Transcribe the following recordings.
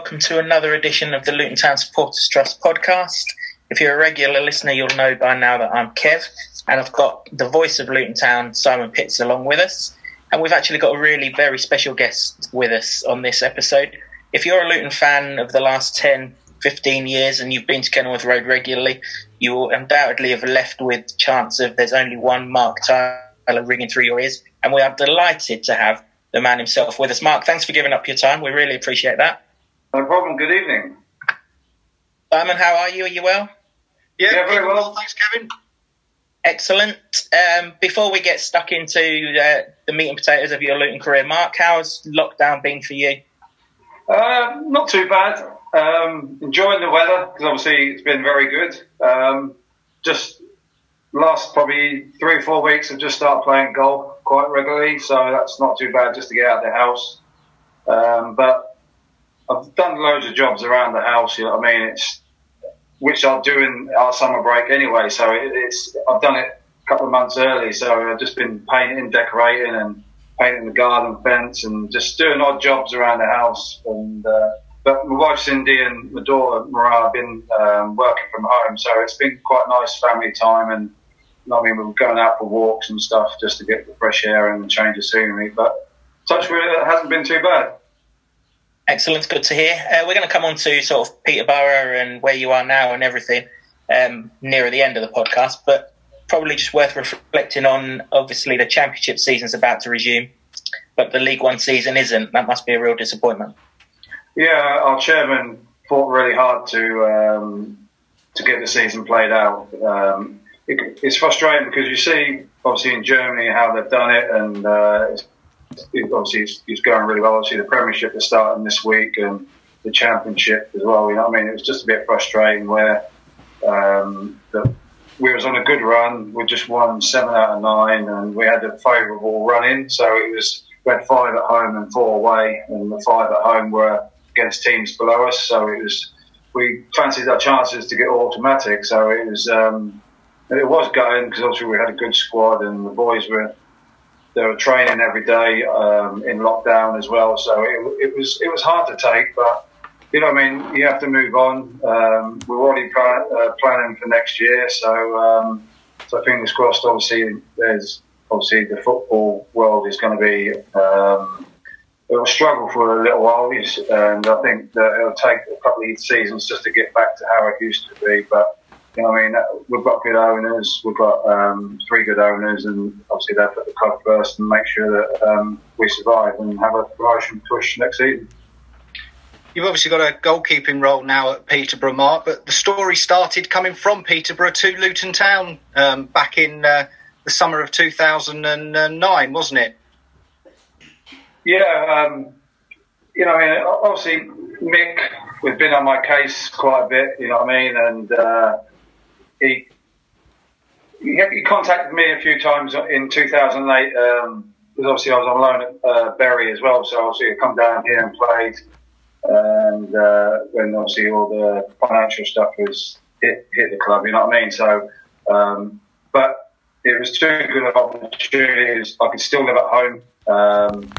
Welcome to another edition of the Luton Town Supporters Trust podcast. If you're a regular listener, you'll know by now that I'm Kev, and I've got the voice of Luton Town, Simon Pitts, along with us. And we've actually got a really very special guest with us on this episode. If you're a Luton fan of the last 10, 15 years and you've been to Kenilworth Road regularly, you will undoubtedly have left with chance of there's only one Mark Tyler ringing through your ears. And we are delighted to have the man himself with us. Mark, thanks for giving up your time. We really appreciate that. No problem. Good evening. Simon, how are you? Are you well? Yeah, yeah very well. Thanks, Kevin. Excellent. Um, before we get stuck into uh, the meat and potatoes of your Luton career, Mark, how's lockdown been for you? Uh, not too bad. Um, enjoying the weather because obviously it's been very good. Um, just last probably three or four weeks, I've just started playing golf quite regularly, so that's not too bad just to get out of the house. Um, but I've done loads of jobs around the house. You know what I mean? It's which I'll do in our summer break anyway. So it, it's I've done it a couple of months early. So I've just been painting, decorating, and painting the garden fence, and just doing odd jobs around the house. And uh, but my wife Cindy and my daughter Mariah have been um, working from home, so it's been quite nice family time and I mean, we were going out for walks and stuff just to get the fresh air and change of scenery. But touch wood, it hasn't been too bad. Excellent, good to hear. Uh, we're going to come on to sort of Peterborough and where you are now and everything um, nearer the end of the podcast, but probably just worth reflecting on. Obviously, the Championship season's about to resume, but the League One season isn't. That must be a real disappointment. Yeah, our chairman fought really hard to um, to get the season played out. Um, it, it's frustrating because you see, obviously, in Germany how they've done it, and uh, it's, it, obviously he's, it's, going really well. Obviously, the Premiership is starting this week, and the Championship as well. You know, I mean, it was just a bit frustrating where um, the, we was on a good run. We just won seven out of nine, and we had a favourable run in. So it was we had five at home and four away, and the five at home were against teams below us. So it was we fancied our chances to get automatic. So it was. Um, it was going because obviously we had a good squad and the boys were they were training every day um, in lockdown as well. So it, it, was it was hard to take, but you know, I mean, you have to move on. Um, we're already uh, planning for next year, so um, so fingers crossed. Obviously, there's obviously the football world is going to be. Um, it will struggle for a little while, and I think that it'll take a couple of seasons just to get back to how it used to be. But you know, I mean, we've got good owners, we've got um, three good owners, and obviously they put the club first and make sure that um, we survive and have a promotion push next season. You've obviously got a goalkeeping role now at Peterborough, Mark, but the story started coming from Peterborough to Luton Town um, back in uh, the summer of 2009, wasn't it? Yeah, um, you know, I mean, obviously Mick has been on my case quite a bit, you know what I mean, and. Uh, he, he, contacted me a few times in 2008 um, because obviously I was on loan at uh, as well, so obviously I come down here and played. And uh, when obviously all the financial stuff was hit, hit the club, you know what I mean. So, um, but it was two good opportunities. I could still live at home. Um,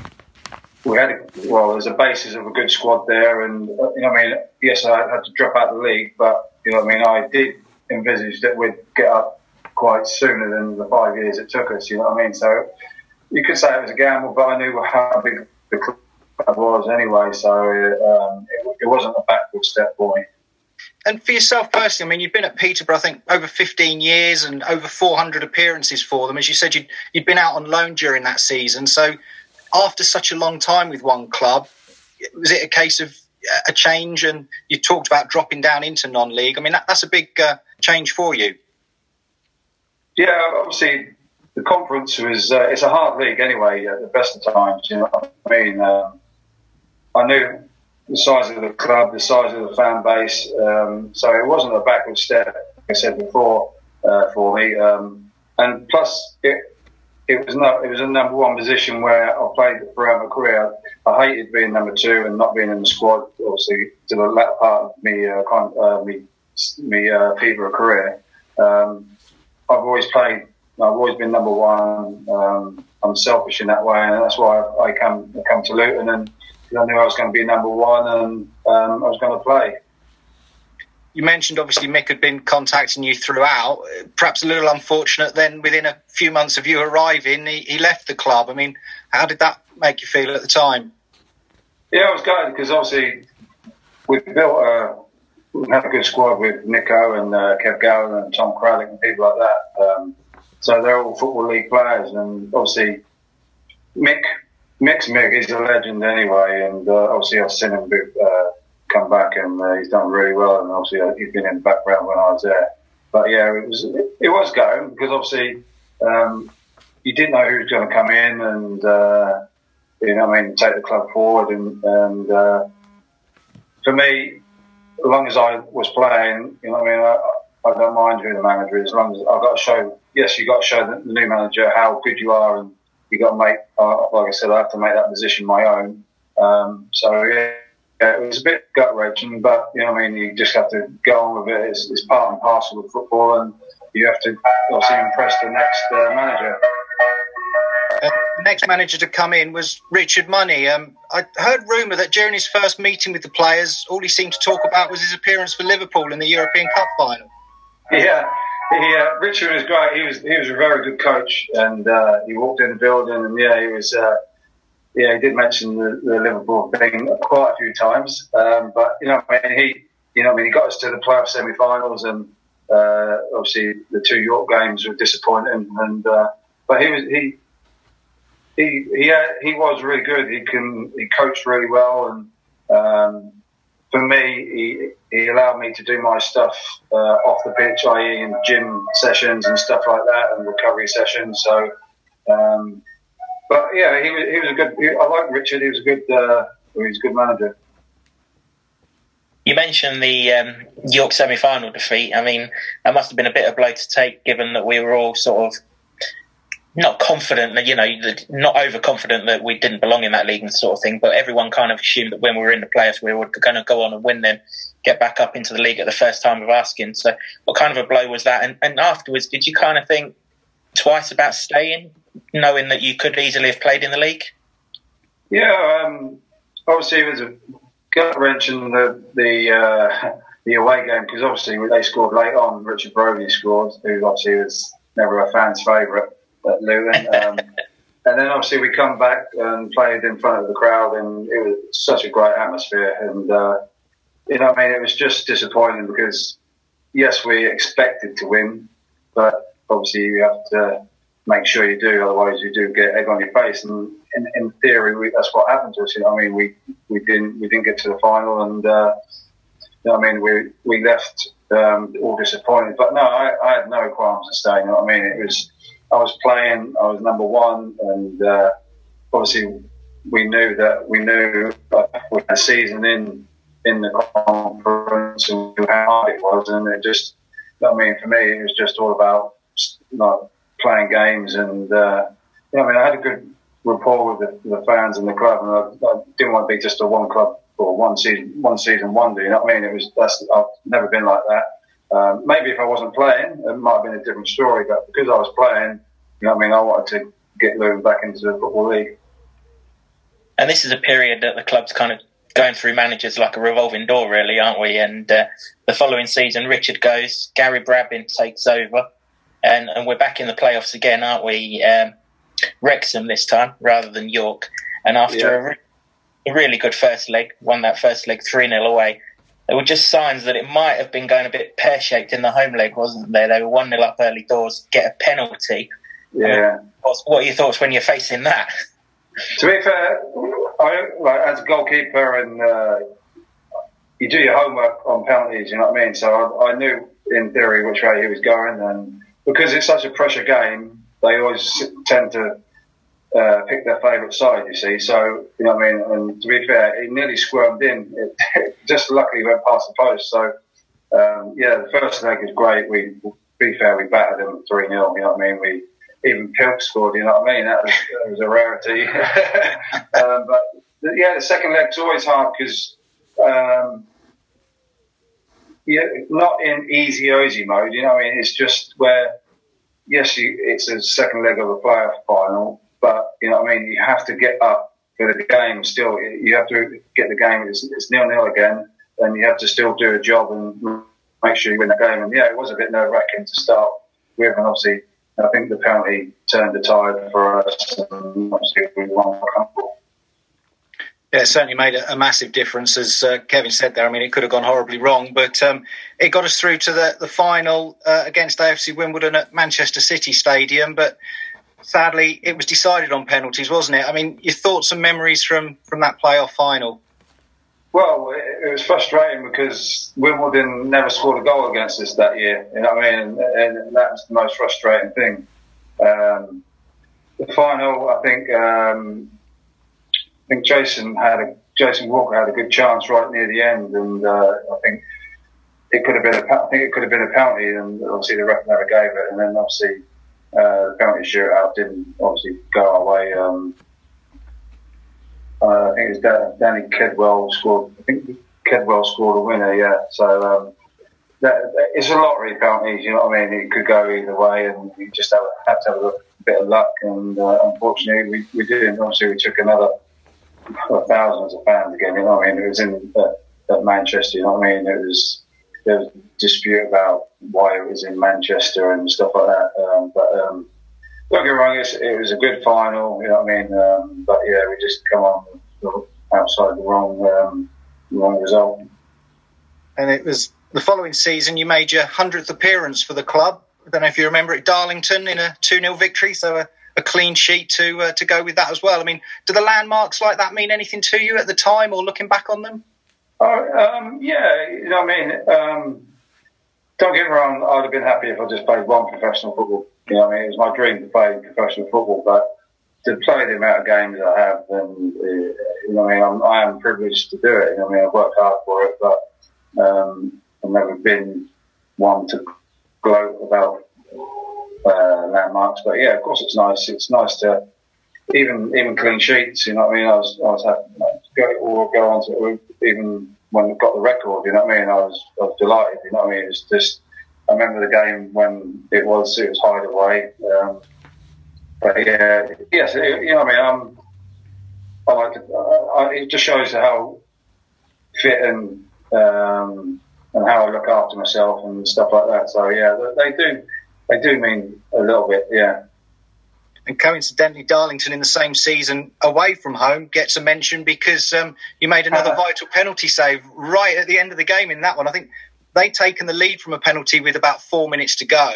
we had well, there's a basis of a good squad there, and uh, you know, what I mean, yes, I had to drop out of the league, but you know, what I mean, I did envisaged that we'd get up quite sooner than the five years it took us. You know what I mean? So you could say it was a gamble, but I knew how big the club was anyway. So um, it, it, wasn't a backward step for me. And for yourself personally, I mean, you've been at Peterborough, I think, over 15 years and over 400 appearances for them. As you said, you'd, you'd been out on loan during that season. So after such a long time with one club, was it a case of a change? And you talked about dropping down into non-league. I mean, that, that's a big uh, change for you? Yeah, obviously the conference was uh, it's a hard league anyway at the best of times. You know what I mean? Um, I knew the size of the club, the size of the fan base, um, so it wasn't a backward step. Like I said before, uh, for me, um, and plus it it was not it was a number one position where I played throughout my career. I hated being number two and not being in the squad. Obviously, to the latter part of me, uh, kind of, uh, me me uh, Peterborough career. Um, I've always played. I've always been number one. Um, I'm selfish in that way, and that's why I, come come to Luton. And I knew I was going to be number one and um, I was going to play. You mentioned obviously Mick had been contacting you throughout. Perhaps a little unfortunate then within a few months of you arriving, he, he left the club. I mean, how did that make you feel at the time? Yeah, I was gutted because obviously we built a we had a good squad with Nico and uh, Kev Gowan and Tom Craddock and people like that. Um, so they're all football league players, and obviously Mick Mick's Mick is a legend anyway, and uh, obviously I've seen him uh, come back and uh, he's done really well, and obviously uh, he's been in the background when I was there. But yeah, it was it, was going because obviously um, you didn't know who was going to come in, and uh, you know, I mean, take the club forward, and and uh, for me, as long as I was playing, you know, I mean, I, I don't mind who the manager is, as long as I've got to show. Yes, you've got to show the, the new manager how good you are, and you have got to make. Uh, like I said, I have to make that position my own. Um, so yeah, yeah, it was a bit gut wrenching, but you know, I mean, you just have to go on with it. It's, it's part and parcel of football, and you have to obviously impress the next uh, manager. Uh, the next manager to come in was Richard Money. Um, I heard rumour that during his first meeting with the players, all he seemed to talk about was his appearance for Liverpool in the European Cup final. Yeah, he, uh, Richard was great. He was he was a very good coach, and uh, he walked in the building, and yeah, he was. Uh, yeah, he did mention the, the, Liverpool thing quite a few times, um, but you know, I mean, he, you know, I mean, he got us to the playoff semi-finals, and uh, obviously the two York games were disappointing, and uh, but he was he he he, he was really good. He can he coached really well, and um, for me, he he allowed me to do my stuff uh, off the pitch, i.e., in gym sessions and stuff like that, and recovery sessions. So, um, but yeah, he was he was a good. He, I like Richard. He was a good. Uh, he was a good manager. You mentioned the um, York semi-final defeat. I mean, that must have been a bit of a blow to take, given that we were all sort of not confident that you know not overconfident that we didn't belong in that league and sort of thing but everyone kind of assumed that when we were in the playoffs we were going to go on and win them get back up into the league at the first time of asking so what kind of a blow was that and, and afterwards did you kind of think twice about staying knowing that you could easily have played in the league yeah um, obviously it was a gut wrench in the the uh, the away game because obviously they scored late on Richard Brodie scored who obviously was never a fan's favourite at Luton. Um, and then obviously we come back and played in front of the crowd, and it was such a great atmosphere. And uh, you know, I mean, it was just disappointing because yes, we expected to win, but obviously you have to make sure you do, otherwise you do get egg on your face. And in, in theory, we, that's what happened to us. You know, I mean, we we didn't we didn't get to the final, and uh, you know, I mean, we we left um, all disappointed. But no, I, I had no qualms in staying. You know, what I mean, it was I was playing, I was number one, and uh, obviously we knew that we knew we had a season in in the conference and how hard it was, and it just, I mean, for me, it was just all about like playing games, and uh, you know, I mean, I had a good rapport with the, the fans and the club, and I, I, didn't want to be just a one club or one season, one season wonder. You know what I mean? It was that's I've never been like that. Um, maybe if I wasn't playing, it might have been a different story. But because I was playing, you know what I mean, I wanted to get Luton back into the football league. And this is a period that the club's kind of going through managers like a revolving door, really, aren't we? And uh, the following season, Richard goes, Gary Brabin takes over, and, and we're back in the playoffs again, aren't we? Um, Wrexham this time rather than York. And after yeah. a, re- a, really good first leg, won that first leg 3 0 away, there were just signs that it might have been going a bit pear shaped in the home leg, wasn't there? They were 1 0 up early doors, get a penalty. Yeah. what are your thoughts when you're facing that? To be fair, I, like, as a goalkeeper, and uh, you do your homework on penalties, you know what I mean? So I, I knew in theory which way he was going, and because it's such a pressure game, they always tend to uh, pick their favourite side, you see. So, you know what I mean? And to be fair, he nearly squirmed in. It just luckily went past the post. So, um, yeah, the first leg was great. We, to be fair, we battered them 3 0, you know what I mean? We even Pilk scored, you know what I mean? That was, that was a rarity. um, but, yeah, the second leg's always hard because. Um, yeah, not in easy easy mode. You know, I mean, it's just where yes, you, it's a second leg of a playoff final, but you know, I mean, you have to get up for the game. Still, you have to get the game. It's, nil nil again, and you have to still do a job and make sure you win the game. And yeah, it was a bit nerve wracking to start with, and obviously, I think the penalty turned the tide for us, and obviously we won. Yeah, it certainly made a, a massive difference, as uh, Kevin said there. I mean, it could have gone horribly wrong, but um, it got us through to the, the final uh, against AFC Wimbledon at Manchester City Stadium. But sadly, it was decided on penalties, wasn't it? I mean, your thoughts and memories from, from that playoff final? Well, it, it was frustrating because Wimbledon never scored a goal against us that year. You know what I mean? And, and that's the most frustrating thing. Um, the final, I think. Um, think Jason had a Jason Walker had a good chance right near the end, and uh, I think it could have been a I think it could have been a penalty, and obviously the ref never gave it, and then obviously uh, the penalty shootout didn't obviously go our way. Um, uh, I think it was Danny Kedwell scored. I think Kedwell scored a winner. Yeah, so. Um, that, it's a lottery penalties, you know what I mean? It could go either way, and you just have, have to have a bit of luck. And uh, unfortunately, we, we didn't. Obviously, we took another thousands of fans again. You know what I mean? It was in at, Manchester. You know what I mean? It was there was dispute about why it was in Manchester and stuff like that. Um, but um, don't get me wrong, it was a good final. You know what I mean? Um, but yeah, we just come on outside the wrong um, wrong result. And it was the following season you made your hundredth appearance for the club. I don't know if you remember at Darlington in a two 0 victory. So. Uh, a clean sheet to uh, to go with that as well. I mean, do the landmarks like that mean anything to you at the time, or looking back on them? Oh, um, yeah, you know, I mean, um, don't get me wrong. I'd have been happy if I just played one professional football. You know, I mean, it was my dream to play professional football, but to play the amount of games I have, then uh, you know, I mean, I'm, I am privileged to do it. You know, I mean, I've worked hard for it, but um, I've never been one to gloat about uh, landmarks. But yeah, of course, it's nice. It's nice to even even clean sheets. You know what I mean? I was I was happy to go or go on to even when we got the record. You know what I mean? I was I was delighted. You know what I mean? It's just I remember the game when it was it was Hideaway. Um, but yeah, yes, it, you know what I mean. I like to, uh, it just shows how fit and um, and how I look after myself and stuff like that. So yeah, they do they do mean a little bit, yeah. And coincidentally, Darlington in the same season away from home gets a mention because um, you made another uh, vital penalty save right at the end of the game in that one. I think they'd taken the lead from a penalty with about four minutes to go.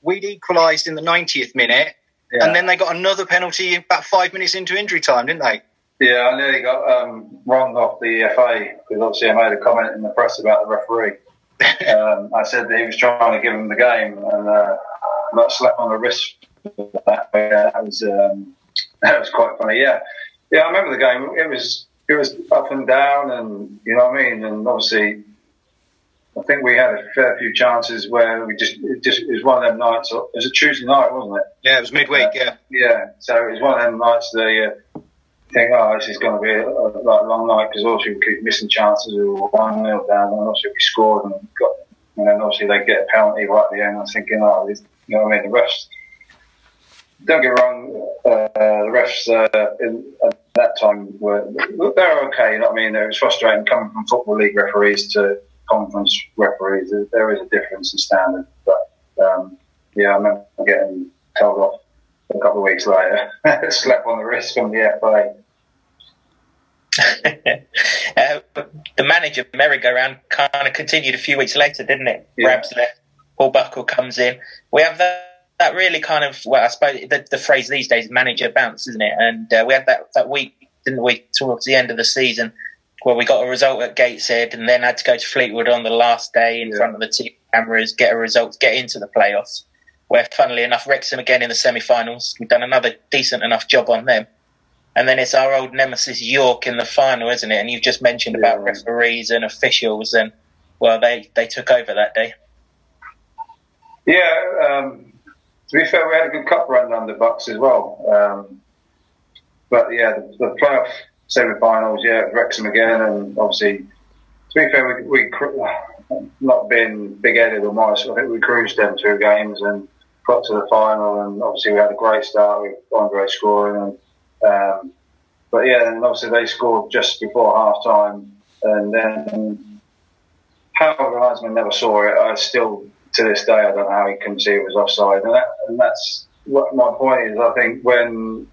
We'd equalised in the 90th minute, yeah. and then they got another penalty about five minutes into injury time, didn't they? Yeah, I nearly got um, wrong off the FA because obviously I made a comment in the press about the referee. um, I said that he was trying to give him the game, and uh, got slapped on the wrist. That, that was um, that was quite funny. Yeah, yeah. I remember the game. It was it was up and down, and you know what I mean. And obviously, I think we had a fair few chances where we just it just it was one of them nights. It was a Tuesday night, wasn't it? Yeah, it was midweek. Uh, yeah, yeah. So it was one of them nights. They uh, think, oh, this is going to be a, a, a long night because obviously we keep missing chances. We were one nil down, and obviously we scored and got, and then obviously they get a penalty right at the end. I was thinking, oh, this, you know what I mean? The refs, don't get wrong, uh, the refs uh, in, at that time were they're okay. You know what I mean? It was frustrating coming from football league referees to conference referees. There is a difference in standard, but um, yeah, I remember getting told off a couple of weeks later, slap on the wrist from the FA. uh, the manager merry-go-round kind of continued a few weeks later, didn't it? Yeah. Rabs left, Paul Buckle comes in. We have that. That really kind of, well, I suppose the, the phrase these days, manager bounce, isn't it? And uh, we had that, that week, didn't we, towards the end of the season, where we got a result at Gateshead and then had to go to Fleetwood on the last day in yeah. front of the two cameras, get a result, get into the playoffs. Where, funnily enough, Wrexham again in the semi-finals. We've done another decent enough job on them. And then it's our old nemesis York in the final, isn't it? And you've just mentioned yeah. about referees and officials, and well, they they took over that day. Yeah, um, to be fair, we had a good cup run under Bucks as well. Um, but yeah, the, the playoff semi-finals, yeah, Wrexham again, and obviously, to be fair, we, we not been big-headed or modest. I think we cruised them two games and got to the final, and obviously we had a great start with Andre scoring, and um, but yeah, and obviously they scored just before half time, and then however Heisman never saw it. I still to this day I don't know how he couldn't see it was offside, and, that, and that's what my point is. I think when,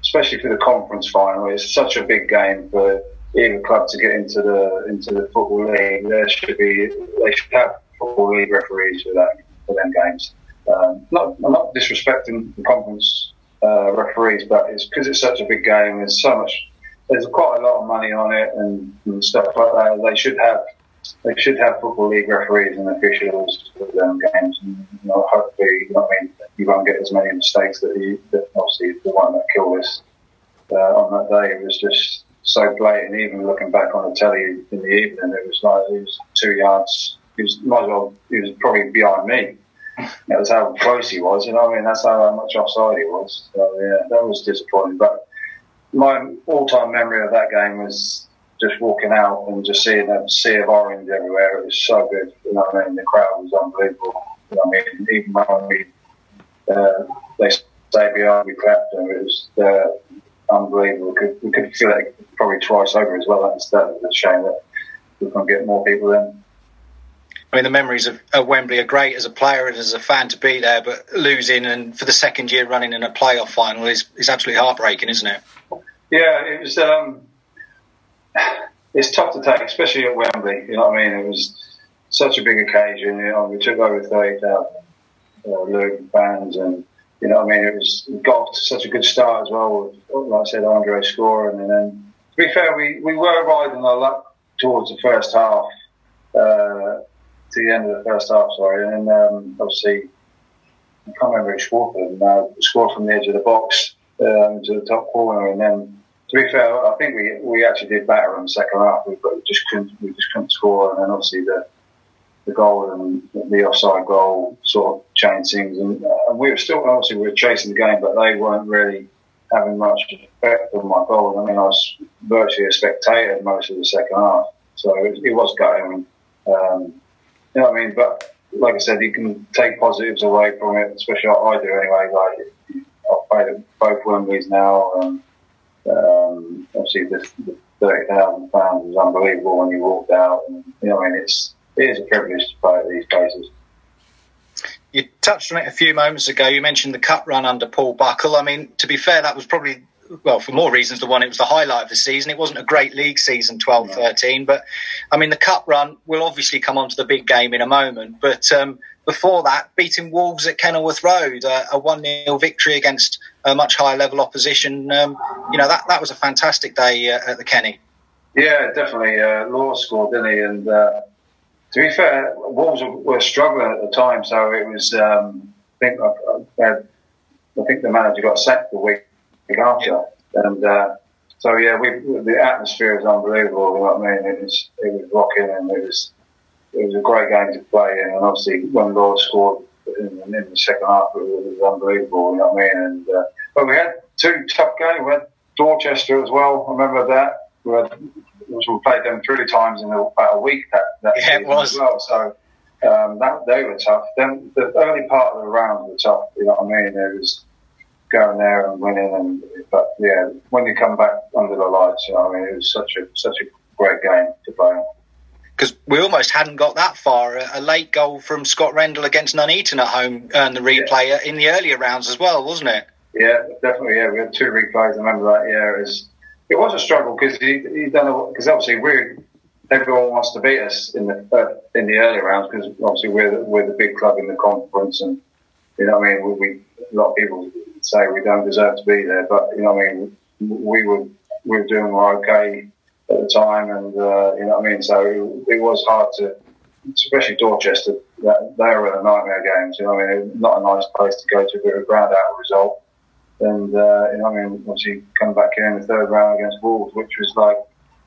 especially for the conference final, it's such a big game for either club to get into the into the football league. There should be they should have football league referees for that for them games. Um, not I'm not disrespecting the conference uh, referees, but it's because it's such a big game. There's so much. There's quite a lot of money on it and, and stuff like that. They should have they should have football league referees and officials for them games. And, you know, hopefully, you know I mean, you won't get as many mistakes that, you, that obviously the one that killed us uh, on that day. It was just so blatant. Even looking back on the telly in the evening, it was like he was two yards. He was might as well. He was probably behind me. That was how close he was. You know, I mean, that's how much offside he was. So yeah, that was disappointing. But my all-time memory of that game was just walking out and just seeing a sea of orange everywhere. It was so good. You know what I mean? The crowd was unbelievable. You know what I mean? Even when we uh, they stayed behind, we clapped and it was uh, unbelievable. We could, we could feel it probably twice over as well. That's that was a shame that we couldn't get more people in. I mean, the memories of, of, Wembley are great as a player and as a fan to be there, but losing and for the second year running in a playoff final is, is absolutely heartbreaking, isn't it? Yeah, it was. Um, it's tough to take, especially at Wembley. You know what I mean? It was such a big occasion. You know, we took over thirty thousand uh, Luton fans, and you know, what I mean, it was got off to such a good start as well. With, like I said, Andre scoring, and then to be fair, we, we were riding our luck towards the first half, uh, to the end of the first half. Sorry, and then um, obviously I can't remember who scored. Uh, scored from the edge of the box um, to the top corner, and then to be fair, I think we we actually did better in the second half. We just couldn't we just couldn't score, and then obviously the the goal and the offside goal sort of changed things. And, uh, we were still obviously we were chasing the game, but they weren't really having much effect on my goal. I mean, I was virtually a spectator most of the second half, so it, it was going. Um, you know what I mean? But like I said, you can take positives away from it, especially I do anyway. Like I've played at both Wembleys now. Um, um, obviously, the, the thirty thousand pounds was unbelievable when you walked out. And, you know, I mean, it's it is a privilege to play at these places. You touched on it a few moments ago. You mentioned the cut run under Paul Buckle. I mean, to be fair, that was probably well, for more reasons than one, it was the highlight of the season. It wasn't a great league season, 12 13, but I mean, the cup run will obviously come on to the big game in a moment. But um, before that, beating Wolves at Kenilworth Road, uh, a 1 0 victory against a much higher level opposition. Um, you know, that, that was a fantastic day uh, at the Kenny. Yeah, definitely. Uh, Law scored, didn't he? And uh, to be fair, Wolves were struggling at the time, so it was. Um, I think I, I, think the manager got sacked the week after, and uh, so yeah, we, the atmosphere was unbelievable. You know what I mean? It was it was rocking, and it was it was a great game to play in. And obviously, when Law scored in, in, the second half, it was, unbelievable. You know what I mean? And uh, but we had two tough games. We had Dorchester as well. I remember that. We, had, we played them three times in about a week. That, that yeah, it was. As well. So um, that they were tough. Then the early part of the round was tough. You know what I mean? It was going there and winning, and but yeah, when you come back under the lights, you know I mean? It was such a such a great game to play because we almost hadn't got that far. A, late goal from Scott Rendell against Nuneaton at home earned the replay yeah. in the earlier rounds as well, wasn't it? Yeah, definitely. Yeah, we had two replays. I remember that. Yeah, it was it was a struggle because he he done because obviously we everyone wants to beat us in the uh, in the early rounds because obviously we're the, we're the big club in the conference and you know I mean we, we a lot of people say we don't deserve to be there but you know I mean we were we were doing okay at the time, and uh, you know I mean. So it, it, was hard to, especially Dorchester. That, they were the nightmare games. You know I mean. Not a nice place to go to, but a ground out result. And uh, you know I mean. Obviously, come back in the third round against Wolves, which was like,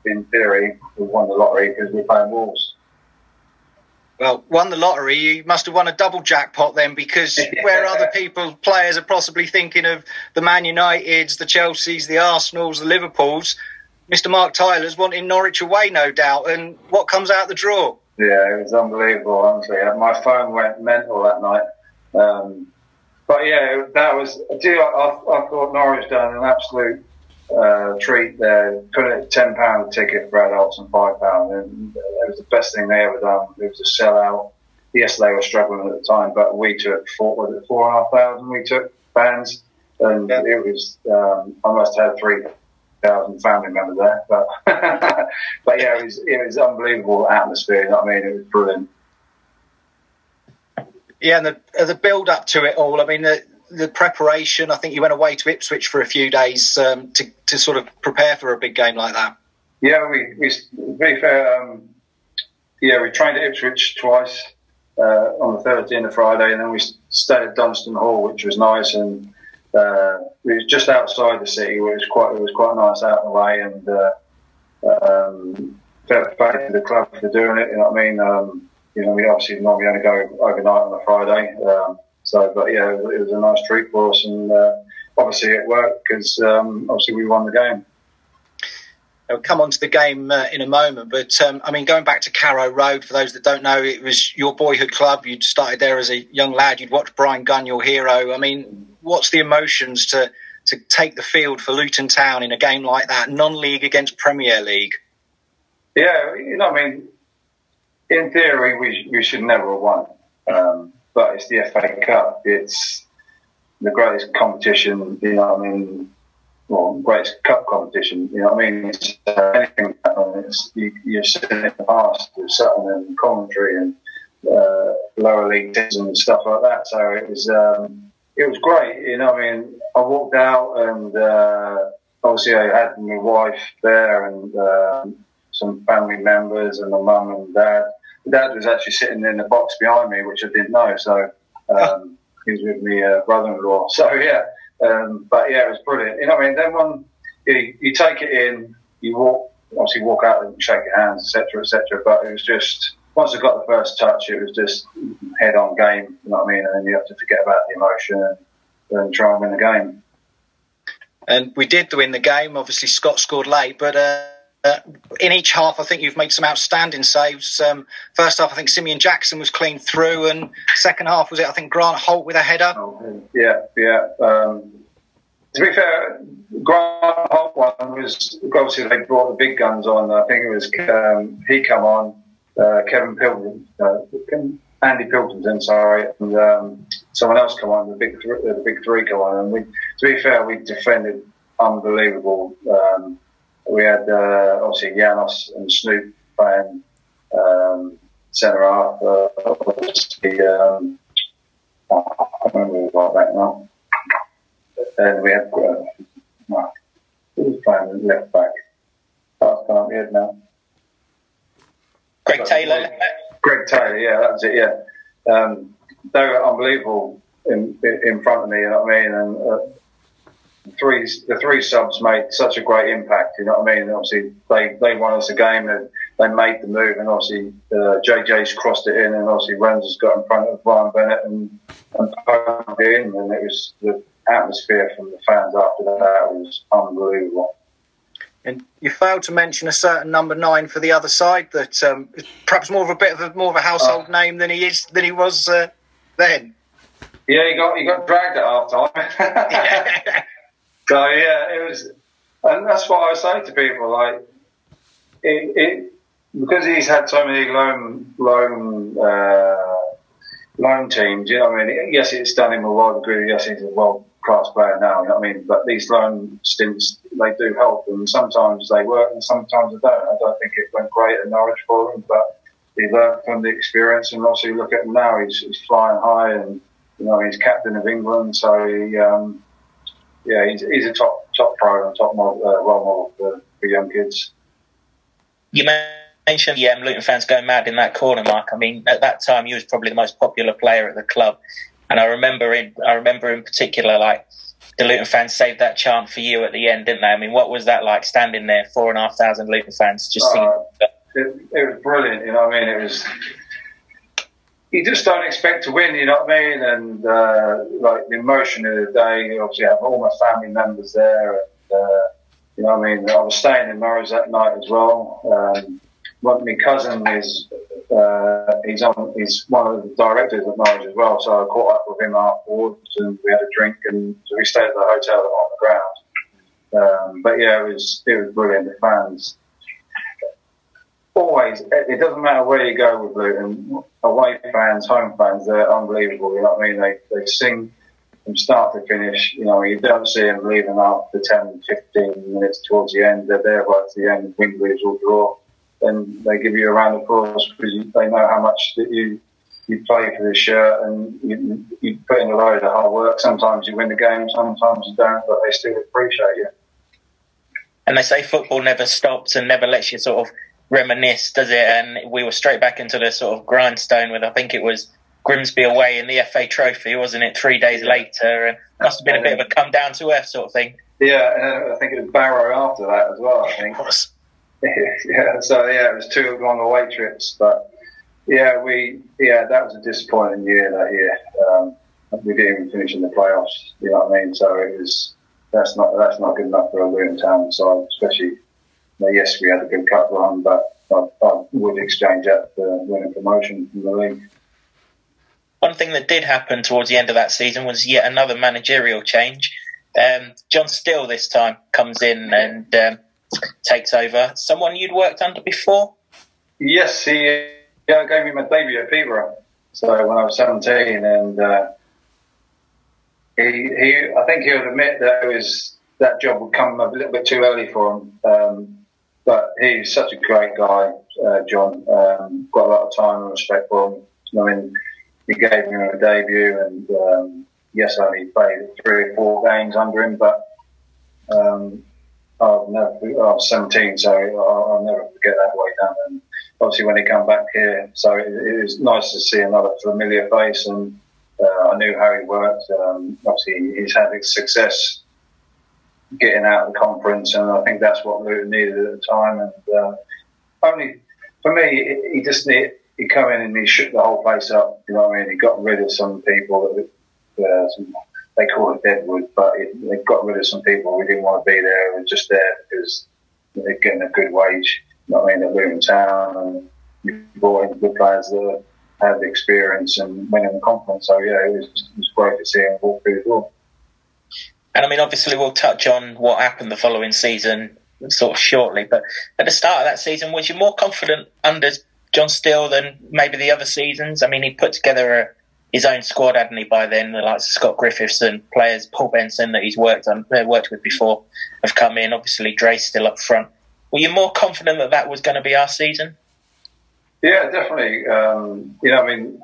in theory, we won the lottery because we're playing Wolves. Well, won the lottery. You must have won a double jackpot then, because where other people, players, are possibly thinking of the Man Uniteds, the Chelseas, the Arsenals, the Liverpools, Mr. Mark Tyler's wanting Norwich away, no doubt. And what comes out the draw? Yeah, it was unbelievable, honestly. My phone went mental that night. Um, but yeah, that was. Do I, I, thought Norwich done an absolute uh, treat. They put a ten pound ticket for adults and five pound, and it was the best thing they ever done. It was a sellout. Yes, they were struggling at the time, but we took four, was it four and a half thousand? We took fans, and yeah. it was. Um, I must have had three thousand family members there, but but yeah, it was it was unbelievable atmosphere. You know what I mean? It was brilliant. Yeah, and the the build up to it all. I mean, the the preparation. I think you went away to Ipswich for a few days um, to to sort of prepare for a big game like that. Yeah, we we be fair. Um, yeah, we trained at Ipswich twice uh, on the Thursday and the Friday, and then we stayed at Dunston Hall, which was nice and uh, it was just outside the city. It was quite it was quite nice out of the way, and uh, um, fair play to the club for doing it. You know what I mean? Um, you know, we obviously normally only go overnight on a Friday. Um, so, but yeah, it was a nice treat for us, and uh, obviously it worked because um, obviously we won the game. I'll come on to the game uh, in a moment, but um, I mean, going back to Carrow Road, for those that don't know, it was your boyhood club. You'd started there as a young lad. You'd watched Bryan Gunn, your hero. I mean, what's the emotions to to take the field for Luton Town in a game like that, non-league against Premier League? Yeah, you know, I mean, in theory, we, we should never have won. Um, but it's the FA Cup. It's the greatest competition, you know I mean? Well, greatest cup competition, you know what I mean? It's, anything it's, you, you're sitting in the past, you're sitting in commentary and uh, lower league teams and stuff like that. So it was, um, it was great, you know I mean? I walked out and, uh, obviously I had my wife there and, um, some family members and my mum and dad dad was actually sitting in the box behind me, which I didn't know. So um, he was with me uh, brother-in-law. So yeah, um, but yeah, it was brilliant. You know, what I mean, then when you, you take it in, you walk, obviously walk out and shake your hands, etc., etc. But it was just once I got the first touch, it was just head-on game. You know what I mean? And then you have to forget about the emotion and, and try and win the game. And we did win the game. Obviously, Scott scored late, but. Uh uh, in each half, I think you've made some outstanding saves. Um, first half, I think Simeon Jackson was clean through, and second half was it? I think Grant Holt with a header. Oh, yeah, yeah. Um, to be fair, Grant Holt one was obviously they brought the big guns on. I think it was um, he come on, uh, Kevin Pilgrim, uh, Andy Pilkington, sorry, and um, someone else come on. The big, th- the big three come on, and we, to be fair, we defended unbelievable. Um, we had uh, obviously Janos and Snoop playing um, centre half. Uh, obviously, um, I can't remember about that now. And we had uh, Mark, who was playing left back. Time we had now. Greg Taylor. Greg Taylor, yeah, that was it. Yeah, um, they were unbelievable in, in front of me. You know what I mean? And uh, three the three subs made such a great impact. You know what I mean? Obviously, they they won us a game and they made the move, and obviously uh, JJ's crossed it in, and obviously Rens has got in front of Ryan Bennett and and poked it in, and it was the atmosphere from the fans after that was unbelievable. And you failed to mention a certain number nine for the other side that um, perhaps more of a bit of a more of a household oh. name than he is than he was uh, then. Yeah, he got he got dragged at half time. So yeah, it was, and that's what I saying to people. Like, it, it because he's had so many loan loan uh, loan teams. You know, I mean, yes, it's done him a world degree. Yes, he's a world class player now. You know what I mean? But these loan stints they do help, and sometimes they work, and sometimes they don't. I don't think it went great at Norwich for him, but he learned from the experience, and obviously look at him now. He's, he's flying high, and you know he's captain of England, so he. Um, yeah, he's, he's a top top pro and top model, uh, role model for, for young kids. You mentioned yeah, Luton fans going mad in that corner, Mark. I mean, at that time, he was probably the most popular player at the club, and I remember in I remember in particular like the Luton fans saved that chant for you at the end, didn't they? I mean, what was that like standing there, four and a half thousand Luton fans just singing? Uh, it, it was brilliant. You know what I mean? It was you just don't expect to win, you know what I mean? And uh, like the emotion of the day, obviously, I have all my family members there, and uh, you know what I mean. I was staying in Norwich that night as well. Um, my cousin is uh, he's on he's one of the directors of Norwich as well, so I caught up with him afterwards, and we had a drink, and so we stayed at the hotel on the ground. Um, but yeah, it was it was brilliant. The fans always. It doesn't matter where you go with Luton. Um, away fans, home fans, they're unbelievable. You know what I mean? They they sing from start to finish. You know, you don't see them leaving after 10, 15 minutes towards the end. They're there right to the end. Win, lose, or draw. Then they give you a round of applause because they know how much that you you play for this shirt and you, you put in a load of hard work. Sometimes you win the game, sometimes you don't, but they still appreciate you. And they say football never stops and never lets you sort of reminisce, does it? And we were straight back into the sort of grindstone with I think it was Grimsby away in the FA Trophy, wasn't it? Three days later, and must have been a bit of a come down to earth sort of thing. Yeah, and I think it was Barrow after that as well. I think. yeah, so yeah, it was two long away trips, but yeah, we yeah that was a disappointing year that year. Um, we didn't even finish in the playoffs. You know what I mean? So it was that's not that's not good enough for a Luton Town side, especially. Know, yes, we had a good cup run, but I, I would exchange that for winning promotion from the league. One thing that did happen towards the end of that season was yet another managerial change. Um, John Still this time comes in and um, takes over. Someone you'd worked under before? Yes, he yeah, gave me my debut at Peterborough. So when I was 17, and uh, he, he, I think he would admit that it was that job would come a little bit too early for him. Um, but he's such a great guy, uh, John. Um, got a lot of time and respect for him. I mean, he gave me a debut, and um, yes, I only played three or four games under him, but um, I'll never, I was 17, so I'll, I'll never forget that way down. And obviously, when he came back here, so it, it was nice to see another familiar face, and uh, I knew how he worked. Um, obviously, he's had his success getting out of the conference, and I think that's what Luton needed at the time. And uh, only for me, he just need, he come in and he shook the whole place up. You know what I mean? He got rid of some people that uh, some, they call it deadwood, but it, they got rid of some people who didn't want to be there and just there because they're getting a good wage. You know what I mean? At Luton Town, and you brought in good players that had the experience and winning the conference. So yeah, it was, it was great to see him walk through the door. And I mean, obviously, we'll touch on what happened the following season sort of shortly. But at the start of that season, was you more confident under John Still than maybe the other seasons? I mean, he put together a, his own squad, hadn't he? By then, the likes of Scott Griffiths and players Paul Benson that he's worked on, uh, worked with before, have come in. Obviously, Dre's still up front. Were you more confident that that was going to be our season? Yeah, definitely. Um, you know, I mean,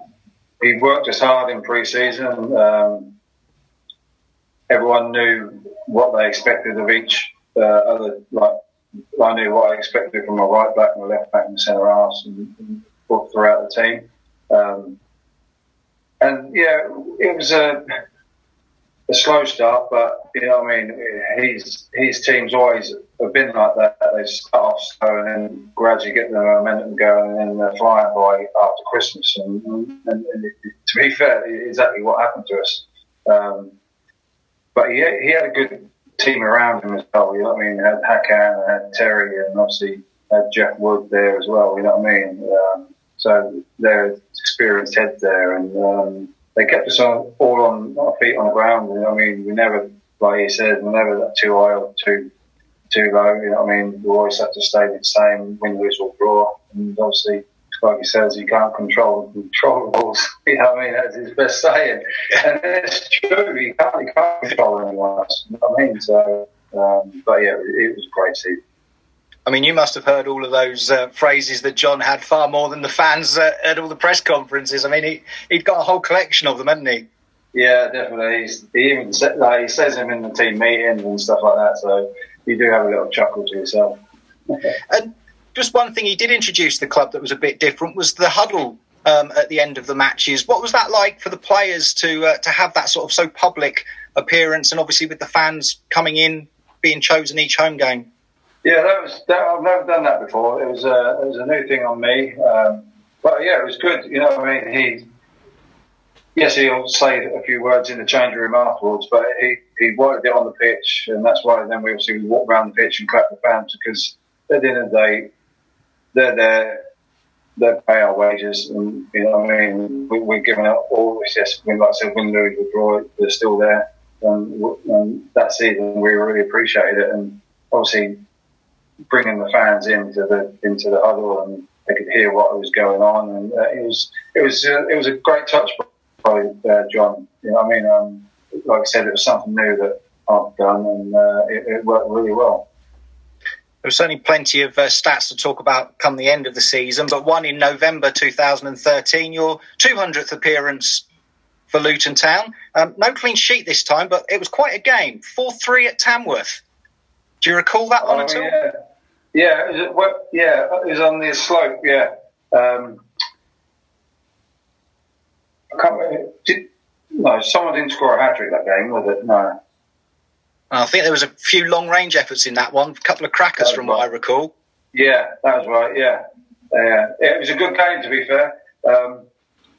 he worked as hard in pre-season. Um, everyone knew what they expected of each uh, other. Like I knew what I expected from my right back my left back and centre half, and, and throughout the team. Um, and yeah, it was a, a slow start, but you know, I mean, his his teams always have been like that. They start off slow and then gradually get the momentum going, and then they're flying by after Christmas. And, and, and to be fair, exactly what happened to us. Um, but he he had a good team around him as well. You know what I mean? He had Hakan, had Terry, and obviously had Jeff Wood there as well. You know what I mean? Um, so they're experienced heads there, and um, they kept us all, all on our feet on the ground. You know what I mean? We never, like he said, we never too high or too too low. You know what I mean? We always have to stay the same, win, lose or draw. And obviously, like he says, you can't control the controllables. You know what I mean? That's his best saying. And it's true. You can't, you can't control anyone else. You know what I mean? So, um, but yeah, it, it was great season. I mean, you must have heard all of those uh, phrases that John had far more than the fans uh, at all the press conferences. I mean, he, he'd got a whole collection of them, hadn't he? Yeah, definitely. He's, he even like, he says them in the team meetings and stuff like that. So you do have a little chuckle to yourself. and just one thing he did introduce the club that was a bit different was the huddle um, at the end of the matches. What was that like for the players to uh, to have that sort of so public appearance, and obviously with the fans coming in, being chosen each home game? Yeah, that was that, I've never done that before. It was a it was a new thing on me. Um, but yeah, it was good. You know, I mean, he yes, he'll say a few words in the change room afterwards, but he he worked it on the pitch, and that's why then we obviously walk around the pitch and clap the fans because at the end of the day, they're there. They pay our wages, and you know, what I mean, we, we're giving out all this. Yes, like I said, win, lose, draw, they're still there. and, and that season we really appreciated it, and obviously bringing the fans into the into the huddle and they could hear what was going on, and uh, it was it was uh, it was a great touch by uh, John. You know, what I mean, um, like I said, it was something new that I've done, and uh, it, it, worked really well. There was certainly plenty of uh, stats to talk about come the end of the season, but one in November 2013, your 200th appearance for Luton Town. Um, no clean sheet this time, but it was quite a game. 4 3 at Tamworth. Do you recall that one oh, at all? Yeah, yeah, it was, well, yeah, it was on the slope, yeah. Um, I can't did, no, someone didn't score a hat trick that game, was it? No. I think there was a few long range efforts in that one, a couple of crackers from right. what I recall. Yeah, that was right. Yeah, yeah, it was a good game to be fair, um,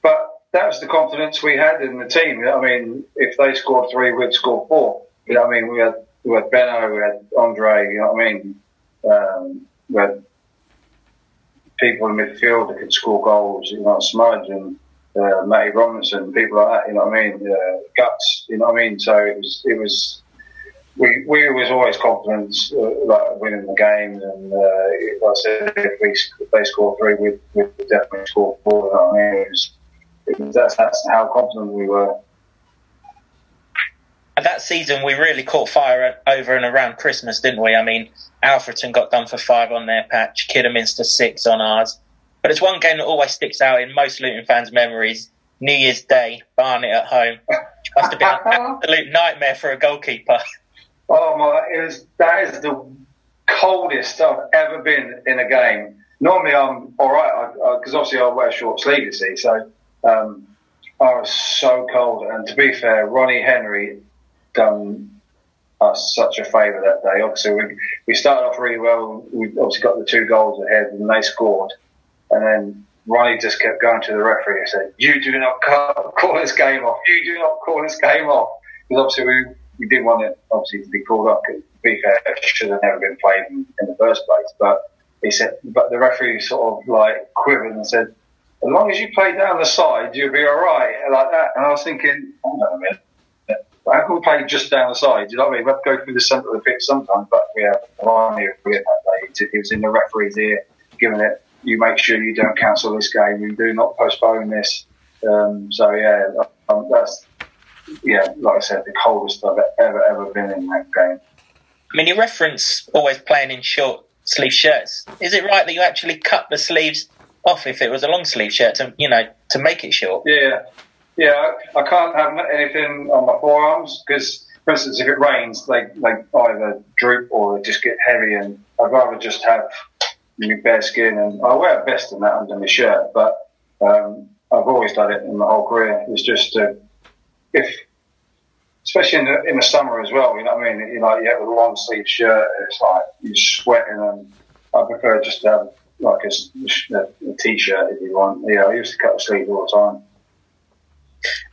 but that was the confidence we had in the team. I mean, if they scored three, we'd score four. You know, I mean, we had we had Benno, we had Andre. You know what I mean? Um, we had people in midfield that could score goals. You know, Smudge and uh, Matty Robinson, people like that. You know what I mean? Uh, guts. You know what I mean? So it was it was. We, we was always confident uh, like winning the game, and uh, like I said, if, we, if they score three, we'd, we'd definitely score four. You know I mean? It was, it was, that's that's how confident we were. And that season, we really caught fire over and around Christmas, didn't we? I mean, Alfreton got done for five on their patch, Kidderminster six on ours. But it's one game that always sticks out in most Luton fans' memories. New Year's Day, Barnet at home. Must have been an absolute nightmare for a goalkeeper. Oh my! It was that is the coldest I've ever been in a game. Normally I'm all right because obviously I wear short sleeves, you see. So um, I was so cold, and to be fair, Ronnie Henry done us such a favour that day. Obviously, we, we started off really well. We obviously got the two goals ahead, and they scored. And then Ronnie just kept going to the referee and said, "You do not call this game off. You do not call this game off." Because obviously we we did want it obviously to be called off. To be fair, it should have never been played in, in the first place. But he said, but the referee sort of like quivered and said, "As long as you play down the side, you'll be all right." Like that. And I was thinking, hold on a minute. How can play just down the side? You know what I mean? We have to go through the centre of the pitch sometimes, but we have Ronnie we had that day. He was in the referee's ear, giving it you make sure you don't cancel this game. You do not postpone this. Um, so yeah, um, that's yeah, like I said, the coldest I've ever ever been in that game. I mean, you reference always playing in short sleeve shirts. Is it right that you actually cut the sleeves off if it was a long sleeve shirt to you know to make it short? Yeah, yeah. I can't have anything on my forearms because, for instance, if it rains, they they either droop or they just get heavy, and I'd rather just have my bare skin, and I wear a vest and that under my shirt, but um, I've always done it in my whole career. It's just uh, if, especially in the, in the summer as well. You know what I mean? You know, you have a long sleeve shirt. It's like you're sweating, and I prefer just to have like a, t-shirt if you want. Yeah, I used to cut the sleeves all the time.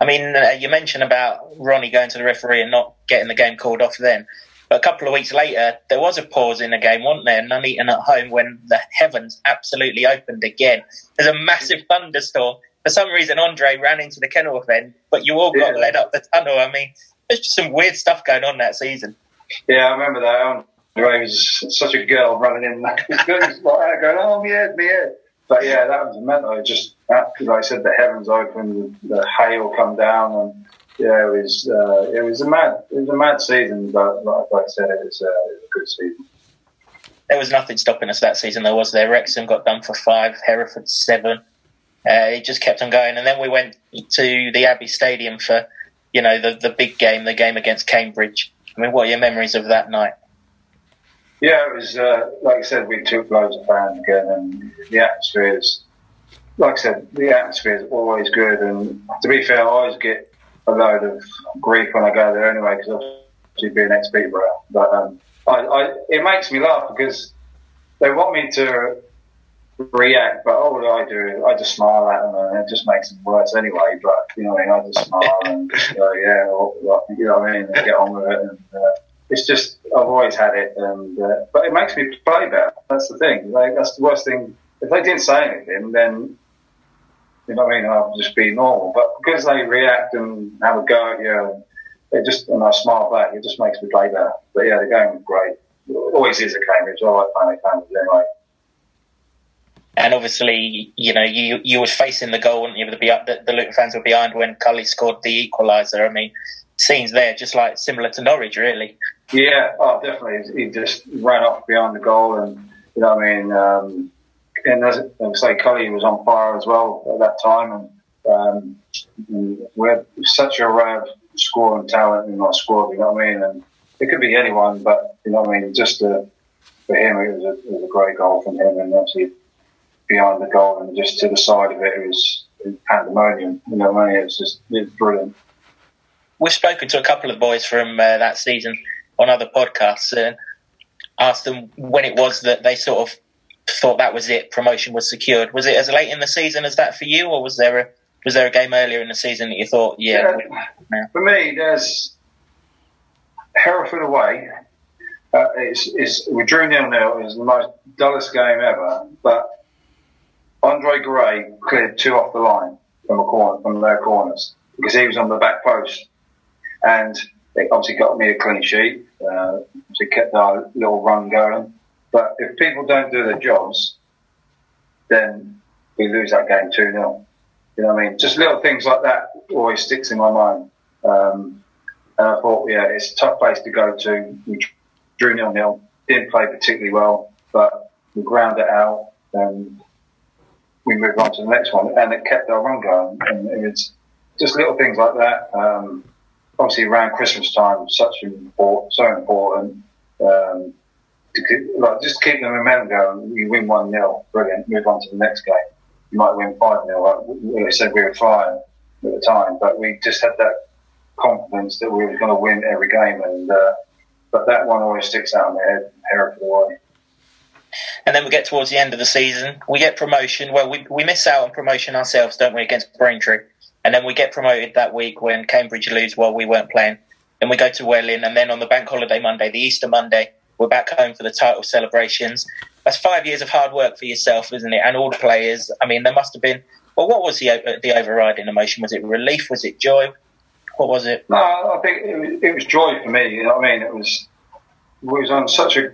I mean, uh, you mentioned about Ronnie going to the referee and not getting the game called off then. But a couple of weeks later, there was a pause in the game, wasn't there? Nuneaton at home when the heavens absolutely opened again. There's a massive thunderstorm. For some reason, Andre ran into the Kenilworth end, but you all got yeah. led up the tunnel. I mean, there's just some weird stuff going on that season. Yeah, I remember that. Andre was such a girl running in, like, going, "Oh, my head." But yeah, that was a mental. Just like I said, the heavens opened, the hail come down, and yeah, it was uh, it was a mad it was a mad season, but like, I said, it was, uh, it was a good season. There was nothing stopping us that season. There was there. Wrexham got done for five, Hereford seven. Uh, it just kept on going, and then we went to the Abbey Stadium for you know the the big game, the game against Cambridge. I mean, what are your memories of that night? Yeah, it was uh, like I said, we took loads of fans again, and the atmosphere is, like I said, the atmosphere is always good. And to be fair, I always get a load of grief when I go there anyway because obviously being ex Peterborough. But um, I, I, it makes me laugh because they want me to react, but all I do I just smile at them and it just makes them worse anyway. But you know, I, mean, I just smile and go, yeah, or, you know what I mean, and get on with it. And uh, it's just I've always had it, and uh, but it makes me play better. That's the thing. Like, that's the worst thing. If they didn't say anything, then you know what I mean? I'll just be normal. But because they react and have a go at you, and it just and I smile back. It just makes me play better. But yeah, the game was great. It always is a Cambridge. I like playing Cambridge anyway. And obviously, you know, you you were facing the goal, and you the, the, the Luton fans were behind when Cully scored the equaliser. I mean, scenes there just like similar to Norwich, really. Yeah, oh, definitely. He just ran off behind the goal, and you know, what I mean, um, and as, as say, Cully was on fire as well at that time, and um, we had such a array of scoring talent in our squad. You know what I mean? And it could be anyone, but you know what I mean. Just for him, it was, a, it was a great goal from him, and obviously behind the goal and just to the side of it, it was, pandemonium. You know what I mean? It's just it's brilliant. We've spoken to a couple of boys from uh, that season on other podcasts and asked them when it was that they sort of thought that was it, promotion was secured. Was it as late in the season as that for you, or was there a was there a game earlier in the season that you thought, yeah? yeah. For me, there's Hereford away. Uh, it's, it's, we drew nil nil. It was the most dullest game ever. But Andre Gray cleared two off the line from a corner from their corners because he was on the back post, and it obviously got me a clean sheet. Uh, obviously kept our little run going. But if people don't do their jobs, then we lose that game 2 0. You know what I mean? Just little things like that always sticks in my mind. Um, and I thought, yeah, it's a tough place to go to. We drew nil nil, didn't play particularly well, but we ground it out and we moved on to the next one. And it kept our run going. And it's just little things like that. Um, obviously, around Christmas time, such an important, so important. Um, to like just keep the momentum going. You win one 0 brilliant. Move on to the next game. You might win five 0 like we said we were flying at the time, but we just had that confidence that we were going to win every game. And uh, but that one always sticks out in my head. Hereford away. And then we get towards the end of the season. We get promotion. Well, we we miss out on promotion ourselves, don't we, against Braintree? And then we get promoted that week when Cambridge lose while we weren't playing. Then we go to Welling, and then on the bank holiday Monday, the Easter Monday, we're back home for the title celebrations. That's five years of hard work for yourself, isn't it? And all the players. I mean, there must have been. Well, what was the uh, the overriding emotion? Was it relief? Was it joy? What was it? No, I think it was, it joy for me. You know what I mean? It was we was on such a.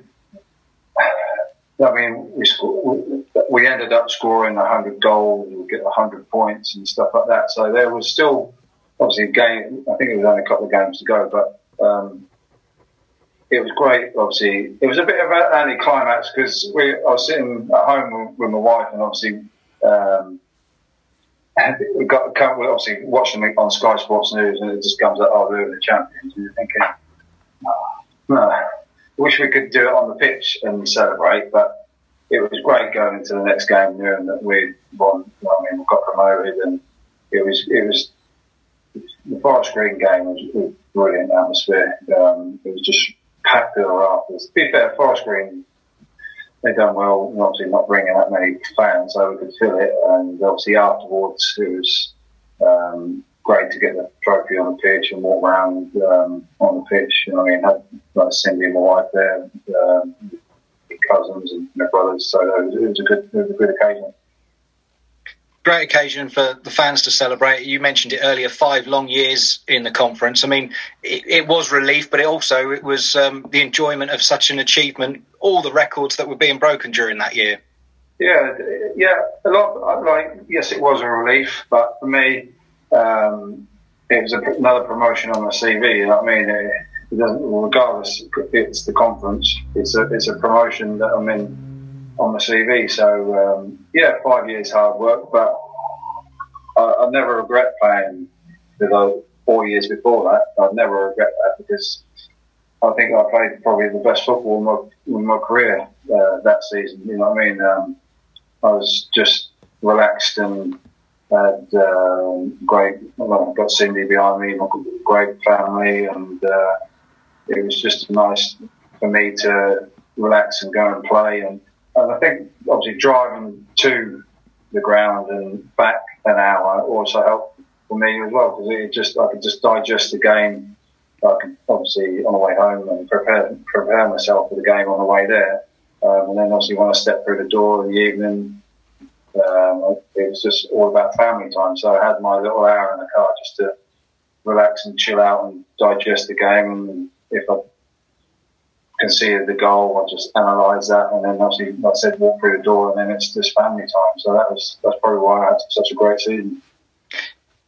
I mean, we scored, we ended up scoring hundred goals, we get hundred points and stuff like that. So there was still obviously a game. I think it was only a couple of games to go, but um, it was great. Obviously, it was a bit of an anticlimax because we I was sitting at home with, my wife, and obviously um, we got obviously watching on Sky Sports News, and it just comes out, oh, they're the champions, and you're thinking, oh, wish we could do it on the pitch and celebrate, but it was great going into the next game knowing that we won. I mean, we got promoted, and it was it was the Forest Green game was, was brilliant atmosphere. Um, it was just packed to the rafters. To be fair, Forest Green, they done well, obviously not bringing that many fans, so we could fill it. And obviously afterwards, it was um, great to get the trophy on the pitch and walk around um, on the pitch. You know, I mean, had like Cindy and my wife there, um, cousins and my brothers, so it was, it was a good, it was a good occasion great occasion for the fans to celebrate. You mentioned it earlier, five long years in the conference. I mean, it, it was relief, but it also it was um, the enjoyment of such an achievement. All the records that were being broken during that year. Yeah, yeah, a lot. Like, yes, it was a relief, but for me, um, it was a, another promotion on my CV. You know what I mean? It, it doesn't, regardless, it's the conference. It's a it's a promotion that I'm in on the CV. So um, yeah, five years hard work, but I, I never regret playing the four years before that. I never regret that because I think I played probably the best football in my, in my career uh, that season. You know what I mean? Um, I was just relaxed and had uh, great. Well, got Cindy behind me, my great family, and uh, it was just nice for me to relax and go and play and and I think obviously driving to the ground and back an hour also helped for me as well because it just I could just digest the game. I could obviously on the way home and prepare prepare myself for the game on the way there. Um, and then obviously when I stepped through the door in the evening, um, it was just all about family time. So I had my little hour in the car just to relax and chill out and digest the game. And if I conceded the goal, I just analyse that, and then obviously, like I said, walk through the door, and then it's just family time. So that was that's probably why I had such a great season.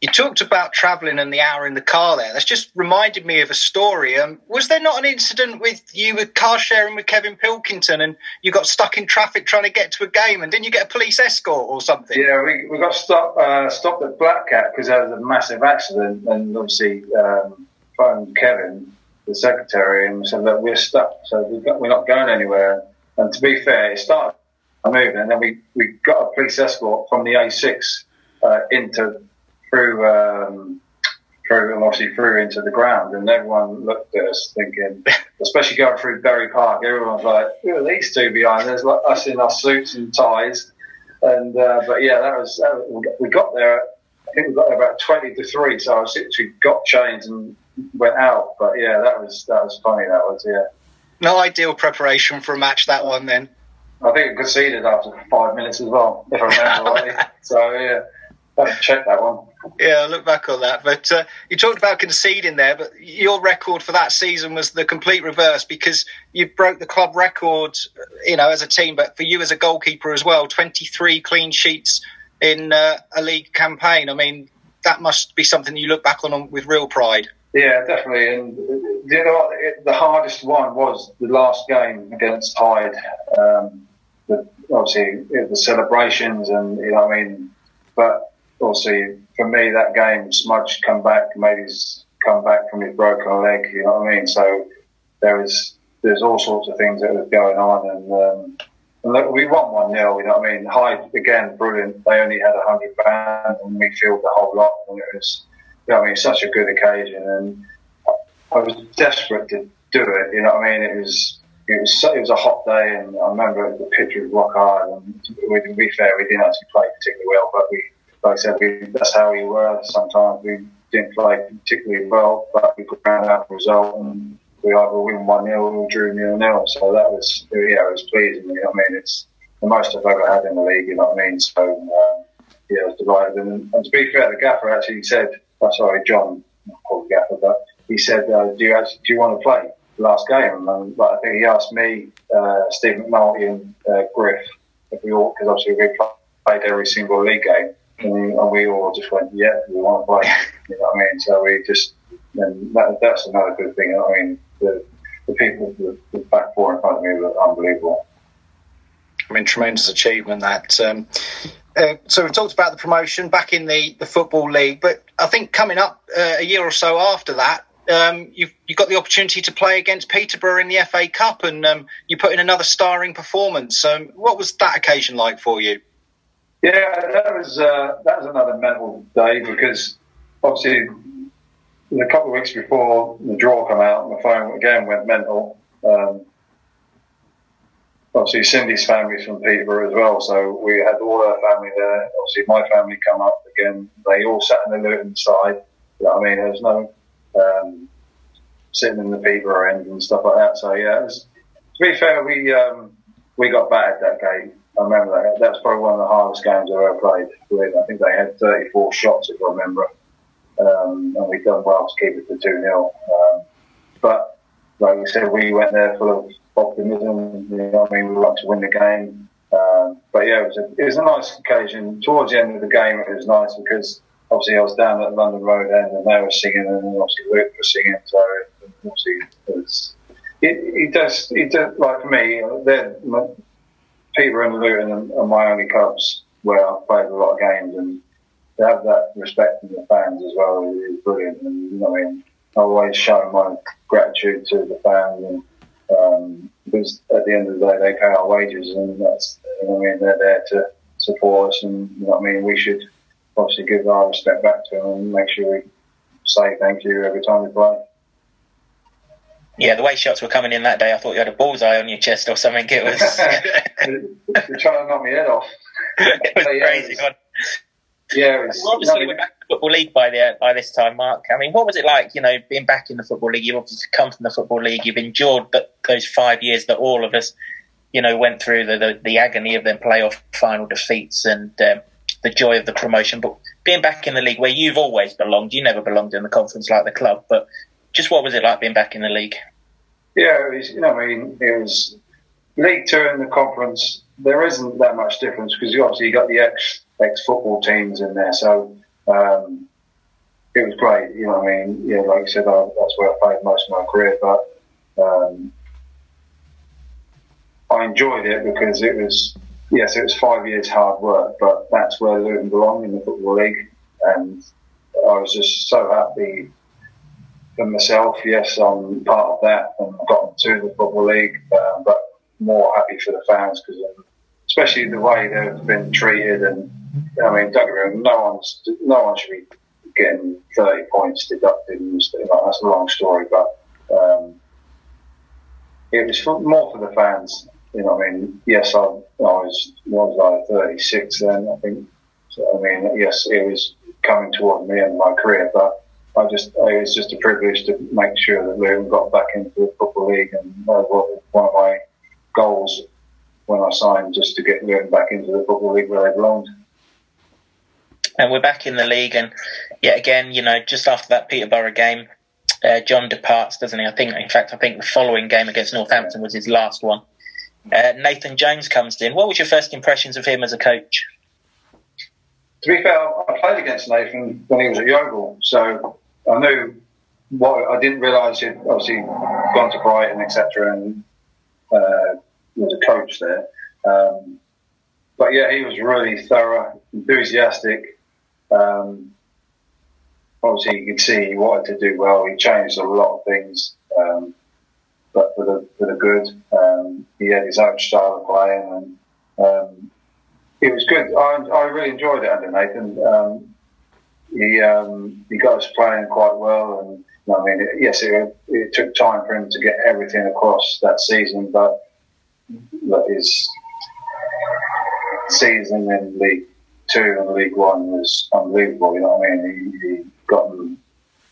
You talked about travelling and the hour in the car there. That's just reminded me of a story. Um, was there not an incident with you with car sharing with Kevin Pilkington and you got stuck in traffic trying to get to a game and didn't you get a police escort or something? Yeah, we, we got stopped, uh, stopped at Black Cat because there was a massive accident and obviously um, phoned Kevin, the secretary, and said that we're stuck, so we got, we're not going anywhere. And to be fair, it started moving and then we, we got a police escort from the A6 uh, into through um, through and obviously through into the ground, and everyone looked at us thinking, especially going through Bury Park, everyone's like, "Who are these two behind?" There's like us in our suits and ties, and uh, but yeah, that was, was we got there. I think we got there about twenty to three, so I was literally got changed and went out. But yeah, that was that was funny. That was yeah. No ideal preparation for a match that one then. I think it conceded after five minutes as well, if I remember rightly. So yeah, have to check that one. Yeah, look back on that. But uh, you talked about conceding there, but your record for that season was the complete reverse because you broke the club record, you know, as a team, but for you as a goalkeeper as well, 23 clean sheets in uh, a league campaign. I mean, that must be something you look back on with real pride. Yeah, definitely. And you know? It, the hardest one was the last game against Hyde. Um, the, obviously, the celebrations and, you know, I mean, but obviously for me that game, Smudge come back, made his come back from his broken leg. You know what I mean? So there was there's all sorts of things that was going on, and, um, and look, we won one 0 You know what I mean? Hyde again, brilliant. They only had a hundred fans, and we filled the whole lot, and it was you know I mean such a good occasion, and I was desperate to do it. You know what I mean? It was. It was, it was a hot day, and I remember the pitch was rock hard. And to be fair, we didn't actually play particularly well, but we like I said, we, that's how we were. Sometimes we didn't play particularly well, but we could round out the result and we either win 1 0 or drew 0 0. So that was, yeah, it was pleasing. You know I mean? It's the most I've ever had in the league, you know what I mean? So, um, yeah, I was delighted. And, and, to be fair, the gaffer actually said, oh, sorry, John, not called the gaffer, but he said, uh, do, you actually, do you want to play the last game? And like, I think he asked me, uh, Steve McNulty, and uh, Griff if we all, because obviously we played every single league game and we all just went, yeah, we want to play. You know what I mean? So we just, and that, that's another good thing. I mean, the, the people, the, the back four in front of me were unbelievable. I mean, tremendous achievement that. Um, uh, so we've talked about the promotion back in the, the Football League, but I think coming up uh, a year or so after that, um, you've, you've got the opportunity to play against Peterborough in the FA Cup and um, you put in another starring performance. Um, what was that occasion like for you? Yeah, that was uh, that was another mental day because obviously a couple of weeks before the draw came out, my phone again went mental. Um, obviously, Cindy's family's from Peterborough as well, so we had all her family there. Obviously, my family come up again. They all sat in the Luton side. You know I mean, there's no um, sitting in the Peterborough end and stuff like that. So yeah, was, to be fair, we um, we got battered that game. I remember that. That was probably one of the hardest games I've ever played. With I think they had 34 shots, if I remember. Um, and we done well to keep it to 2 0. Um, but like you said, we went there full of optimism. You know, I mean, we wanted to win the game. Um, but yeah, it was, a, it was a nice occasion. Towards the end of the game, it was nice because obviously I was down at London Road end and they were singing and obviously Luke was singing. So obviously it was. He, does. He does like for me. They're Peter and Luton are my only clubs where I've played a lot of games, and to have that respect from the fans as well is brilliant. And you know, I mean, I always show my gratitude to the fans, and um, because at the end of the day, they pay our wages, and that's you know, I mean, they're there to support us, and you know, I mean, we should obviously give our respect back to them and make sure we say thank you every time we play. Yeah, the way shots were coming in that day, I thought you had a bullseye on your chest or something. It was. You're trying to knock my head off. it was yeah, crazy. It was, yeah, it was, well, obviously we're back in the football league by the by this time, Mark. I mean, what was it like? You know, being back in the football league. You've obviously come from the football league. You've endured but those five years that all of us, you know, went through the the, the agony of them playoff final defeats and um, the joy of the promotion. But being back in the league where you've always belonged. You never belonged in the conference like the club, but just what was it like being back in the league? Yeah, was, you know, I mean, it was League Two the conference. There isn't that much difference because you obviously you got the ex ex football teams in there, so um, it was great. You know, I mean, yeah, like I said, I, that's where I played most of my career, but um, I enjoyed it because it was yes, it was five years hard work, but that's where Luton belong in the football league, and I was just so happy myself. Yes, I'm part of that and got to the football league, uh, but more happy for the fans because, um, especially the way they've been treated, and I mean, don't get me wrong, no one's no one should be getting 30 points deducted and stuff. Like, that's a long story, but um, it was for, more for the fans. You know, I mean, yes, I, I was was I 36 then, I think. So, I mean, yes, it was coming towards end of my career, but I just it was just a privilege to make sure that Luton got back into the football league, and uh, one of my goals when I signed just to get Luton back into the football league where they belonged. And we're back in the league, and yet again, you know, just after that Peterborough game, uh, John departs, doesn't he? I think, in fact, I think the following game against Northampton was his last one. Uh, Nathan Jones comes in. What was your first impressions of him as a coach? To be fair, I played against Nathan when he was at Yeovil, so I knew what I didn't realise he'd obviously gone to Brighton, etc., and uh, was a coach there. Um, but yeah, he was really thorough, enthusiastic. Um, obviously, you could see he wanted to do well. He changed a lot of things, um, but for the for the good. Um, he had his own style of playing, and um, it was good. I, I really enjoyed it under Nathan. Um, he um, he got us playing quite well, and I mean, yes, it, it, took time for him to get everything across that season, but his season in League Two and League One was unbelievable. You know what I mean? He, he got them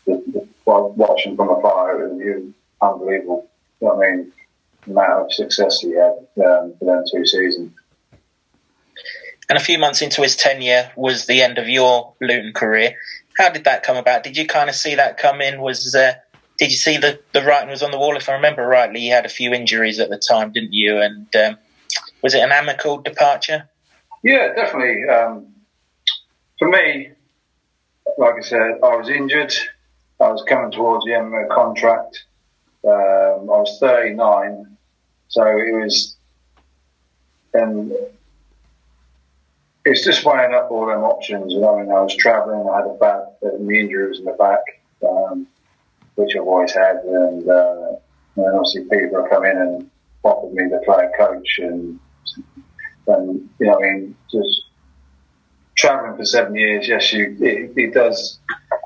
the, the, watching from afar. It was unbelievable. You know what I mean? The amount of success he had um, for them two seasons. And a few months into his tenure was the end of your Luton career. How did that come about? Did you kind of see that come in? Was uh, did you see the the writing was on the wall? If I remember rightly, you had a few injuries at the time, didn't you? And um, was it an amicable departure? Yeah, definitely. Um, for me, like I said, I was injured. I was coming towards the end of my contract. Um, I was 39, so it was, and it's just weighing up all them options. You I mean, I was travelling, I had a bad, the injury was in the back, um, which I've always had, and, uh, and obviously Peterborough come in and offered me the player coach, and and you know, I mean, just travelling for seven years, yes, you it, it, does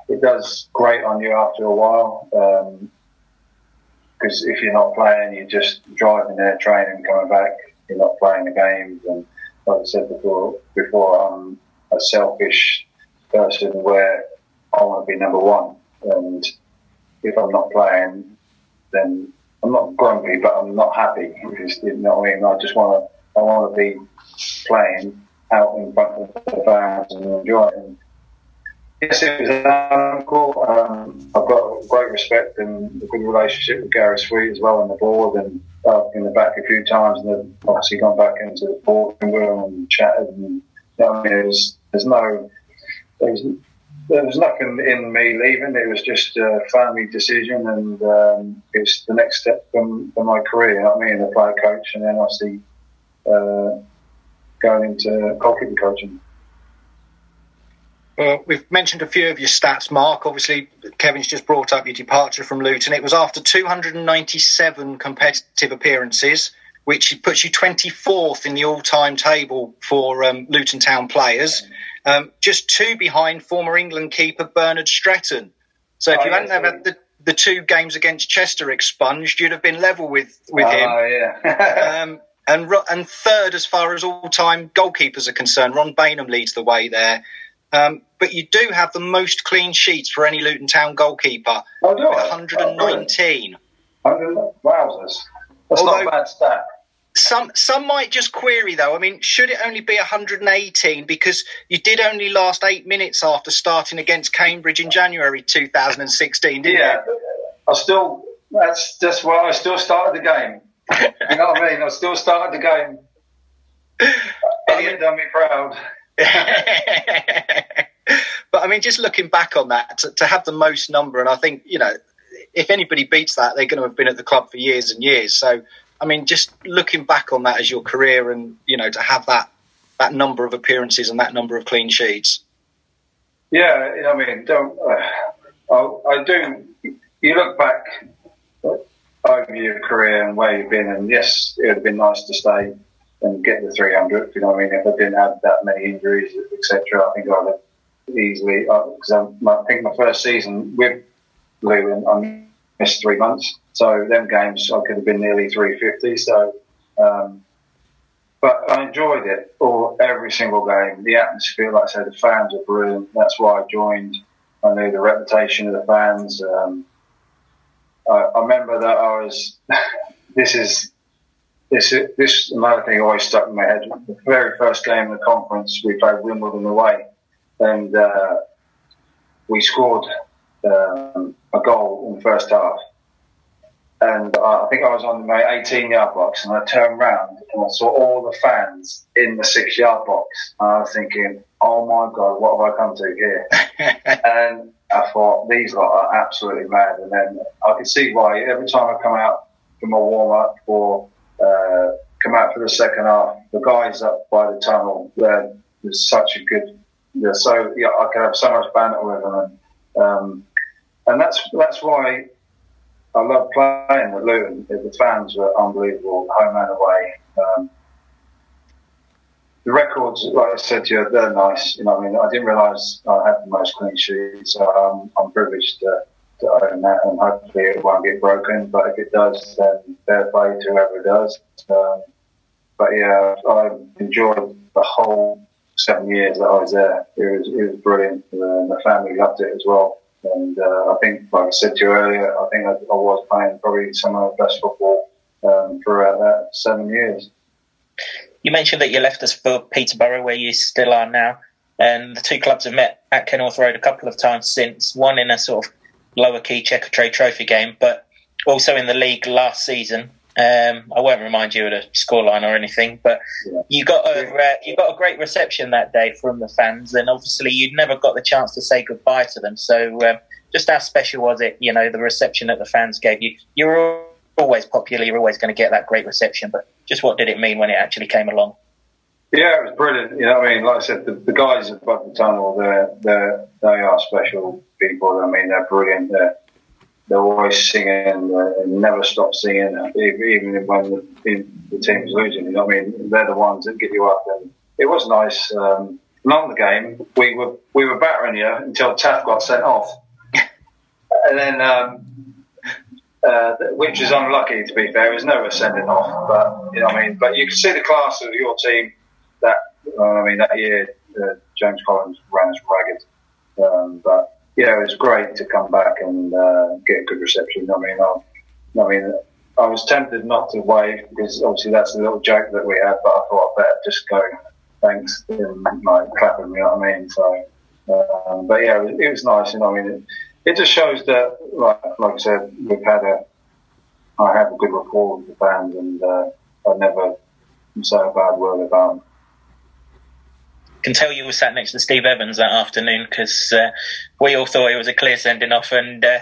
it does great on you after a while. because um, if you're not playing, you're just driving there, training, coming back. You're not playing the games, and like I said before, before I'm a selfish person where I want to be number one, and if I'm not playing, then I'm not grumpy, but I'm not happy. You know what I mean? I just want to, I want to be playing out in front of the fans and enjoying. Yes, uncle. Um, I've got great respect and a good relationship with Gary Sweet as well on the board and uh, in the back a few times and then obviously gone back into the boardroom room and chatted and you know, there's, there's no there's, there was nothing in me leaving. It was just a family decision, and um, it's the next step for, my career. I mean, a player coach, and then obviously uh, going into goalkeeping coaching. Well, we've mentioned a few of your stats, Mark. Obviously, Kevin's just brought up your departure from Luton. It was after 297 competitive appearances, which puts you 24th in the all-time table for um, Luton Town players, um, just two behind former England keeper Bernard Streten. So if oh, you hadn't had the, the two games against Chester expunged, you'd have been level with with oh, him. yeah. um, and and third as far as all-time goalkeepers are concerned. Ron Baynham leads the way there. Um, but you do have the most clean sheets for any Luton Town goalkeeper. Oh, do 119. Oh, Wowzers. That's Although, not a bad stat. some some might just query though. I mean, should it only be 118 because you did only last eight minutes after starting against Cambridge in January 2016, didn't yeah, you? I still that's just why I still started the game. you know what I mean? I still started the game. Elliot done me proud. but I mean, just looking back on that, to, to have the most number, and I think you know, if anybody beats that, they're going to have been at the club for years and years. So I mean, just looking back on that as your career, and you know, to have that that number of appearances and that number of clean sheets. Yeah, I mean, don't uh, I, I do. You look back over your career and where you've been, and yes, it would have been nice to stay and get the 300. You know, I mean, if I didn't have that many injuries, etc., I think I'd have easily. Because uh, I think my first season with Luton, I missed three months. So them games, I could have been nearly 350. So, um, but I enjoyed it all every single game. The atmosphere, like I said, the fans are brilliant. That's why I joined. I knew the reputation of the fans. Um, I, I remember that I was. this is this this another thing always stuck in my head. The very first game of the conference, we played Wimbledon away, and uh, we scored um, a goal in the first half and uh, I think I was on my 18 yard box, and I turned around and I saw all the fans in the six yard box. And I was thinking, oh my god, what have I come to here? and I thought these lot are absolutely mad. And then I could see why every time I come out from a warm up or uh, come out for the second half, the guys up by the tunnel, they're, they're such a good. They're so yeah, I could have so much banter with them, and, um, and that's that's why I love playing with Luton. The fans were unbelievable, home and away. Um, the records, like I said to you, they're nice. You know, I mean, I didn't realise I had the most clean sheets, I'm privileged to, and hopefully it won't get broken. But if it does, then fair play to whoever does. Um, but yeah, I enjoyed the whole seven years that I was there. It was it was brilliant. Uh, the family loved it as well. And uh, I think, like I said to you earlier, I think I, I was playing probably some of the best football um, throughout that seven years. You mentioned that you left us for Peterborough, where you still are now. And the two clubs have met at Kenilworth Road a couple of times since, one in a sort of lower key Checkatrade Trophy game, but also in the league last season. Um, I won't remind you of the scoreline or anything, but yeah. you got a uh, you got a great reception that day from the fans, and obviously you'd never got the chance to say goodbye to them. So, um, just how special was it? You know, the reception that the fans gave you. You're always popular. You're always going to get that great reception, but just what did it mean when it actually came along? Yeah, it was brilliant. You know, I mean, like I said, the, the guys above the tunnel, they're, they're, they are special people. I mean, they're brilliant. They're, they're always singing uh, and never stop singing, even when the, the team's losing. You know what I mean? They're the ones that get you up. And it was nice. Um, and the game, we were we were battering you until Taff got sent off, and then um, uh, which is unlucky to be fair. Was never sending off, but you know what I mean. But you can see the class of your team. Uh, I mean, that year uh, James Collins ran us ragged, um, but yeah, it was great to come back and uh, get a good reception. I mean, I, I mean, I was tempted not to wave because obviously that's a little joke that we had, but I thought I'd better just go thanks and like clapping. You know what I mean? So, um, but yeah, it was, it was, nice. Know, I mean, it, it just shows that, like, like I said, we've had a, I have a good rapport with the fans, and uh, I never say a bad word about them can tell you were sat next to Steve Evans that afternoon because uh, we all thought it was a clear sending off and uh,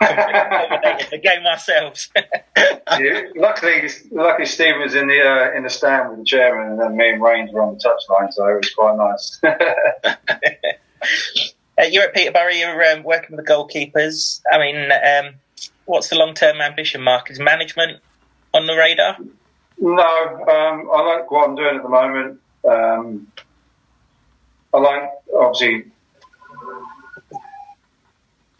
the game ourselves. yeah, luckily, luckily Steve was in the uh, in the stand with the chairman, and then me and Rains were on the touchline, so it was quite nice. Uh, you're at Peterborough. You're um, working with the goalkeepers. I mean, um, what's the long term ambition, Mark? Is management on the radar? No, um, I like what I'm doing at the moment. Um, I like obviously,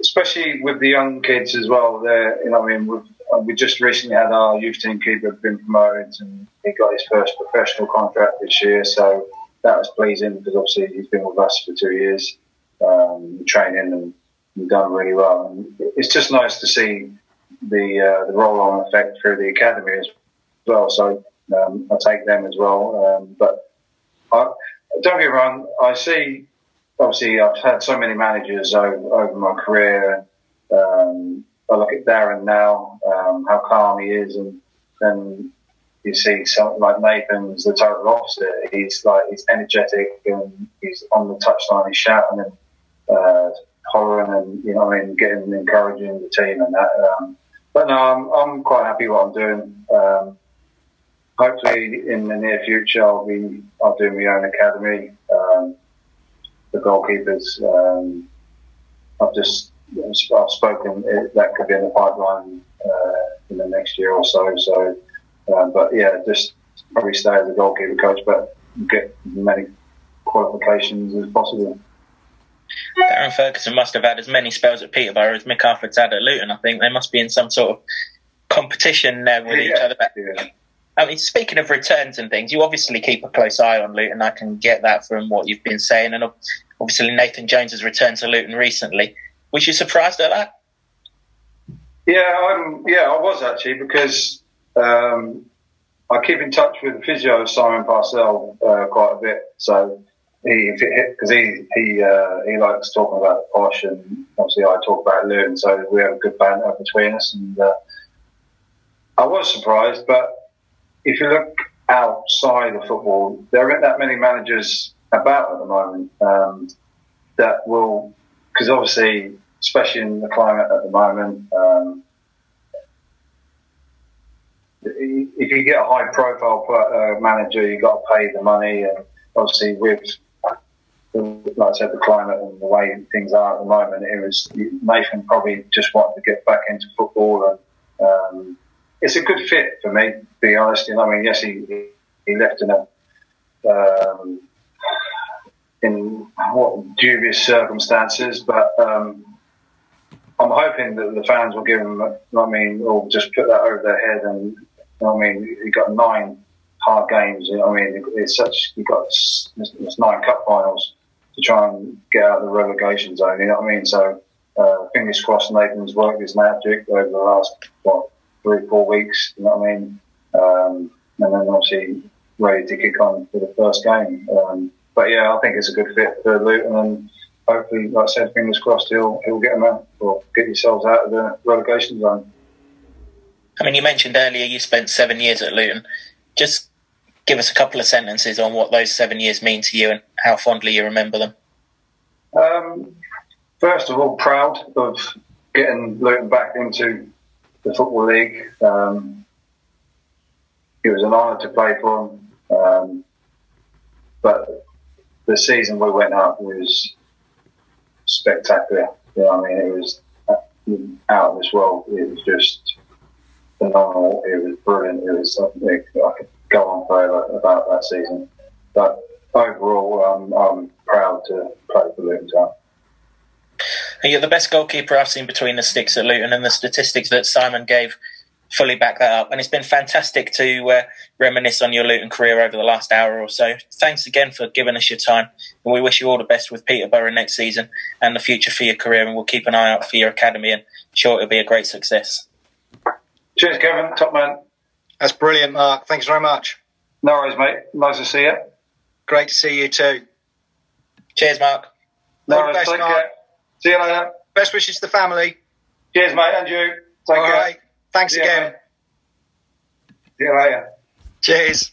especially with the young kids as well. There, you know, I mean, we've, uh, we just recently had our youth team keeper been promoted, and he got his first professional contract this year. So that was pleasing because obviously he's been with us for two years, um, training and, and done really well. And it's just nice to see the uh, the roll on effect through the academy as well. So um, I take them as well. Um, but I, don't get wrong, I see. Obviously, I've had so many managers over, over my career. And, um, I look at Darren now, um, how calm he is, and then you see something like Nathan's the total opposite. He's like he's energetic and he's on the touchline, he's shouting and uh, hollering and you know I mean getting encouraging the team and that. Um, but no, I'm I'm quite happy what I'm doing. Um, hopefully, in the near future, I'll be I'll do my own academy. Um, the goalkeepers. Um, I've just I've spoken that could be in the pipeline uh, in the next year or so. So um, but yeah, just probably stay as a goalkeeper coach, but get as many qualifications as possible. Darren Ferguson must have had as many spells at Peterborough as Mick Harford's had at Luton. I think they must be in some sort of competition there with yeah, each other. Yeah. I mean, speaking of returns and things, you obviously keep a close eye on Luton. I can get that from what you've been saying, and obviously Nathan Jones has returned to Luton recently. Was you surprised at that? Yeah, um, yeah, I was actually because um, I keep in touch with the physio Simon Parcell uh, quite a bit. So he, because he he uh, he likes talking about posh, and obviously I talk about Luton, so we have a good banter between us. And uh, I was surprised, but if you look outside of football, there aren't that many managers about at the moment um, that will, because obviously, especially in the climate at the moment. Um, if you get a high profile uh, manager, you've got to pay the money. And obviously, with, like I said, the climate and the way things are at the moment, it was Nathan probably just wanted to get back into football. And um, it's a good fit for me, to be honest. I mean, yes, he, he left in a. Um, in what dubious circumstances, but um, I'm hoping that the fans will give him. I mean, will just put that over their head and I mean, you got nine hard games. I mean, it's such you got it's nine cup finals to try and get out of the relegation zone. You know what I mean? So uh, fingers crossed, Nathan's worked his magic over the last what three four weeks. You know what I mean? Um, and then obviously ready to kick on for the first game. Um, but yeah, I think it's a good fit for Luton, and hopefully, like I said, fingers crossed, he'll he'll get them out or get yourselves out of the relegation zone. I mean, you mentioned earlier you spent seven years at Luton. Just give us a couple of sentences on what those seven years mean to you and how fondly you remember them. Um, first of all, proud of getting Luton back into the Football League. Um, it was an honour to play for them. Um, but the season we went up was spectacular. You know, I mean, it was out of this world. It was just phenomenal. It was brilliant. It was something I could go on forever about that season. But overall, um, I'm proud to play for Luton Town. You're the best goalkeeper I've seen between the sticks at Luton, and the statistics that Simon gave fully back that up. And it's been fantastic to uh, reminisce on your Luton career over the last hour or so. Thanks again for giving us your time, and we wish you all the best with Peterborough next season and the future for your career. And we'll keep an eye out for your academy, and sure it'll be a great success. Cheers, Kevin. Top man. That's brilliant, Mark. Thanks very much. No worries, mate. Nice to see you. Great to see you too. Cheers, Mark. No worries. Best, Mark. care. See you later. Best wishes to the family. Cheers, mate, and you. Take All care. Right. Thanks See again. You, See you later. Cheers.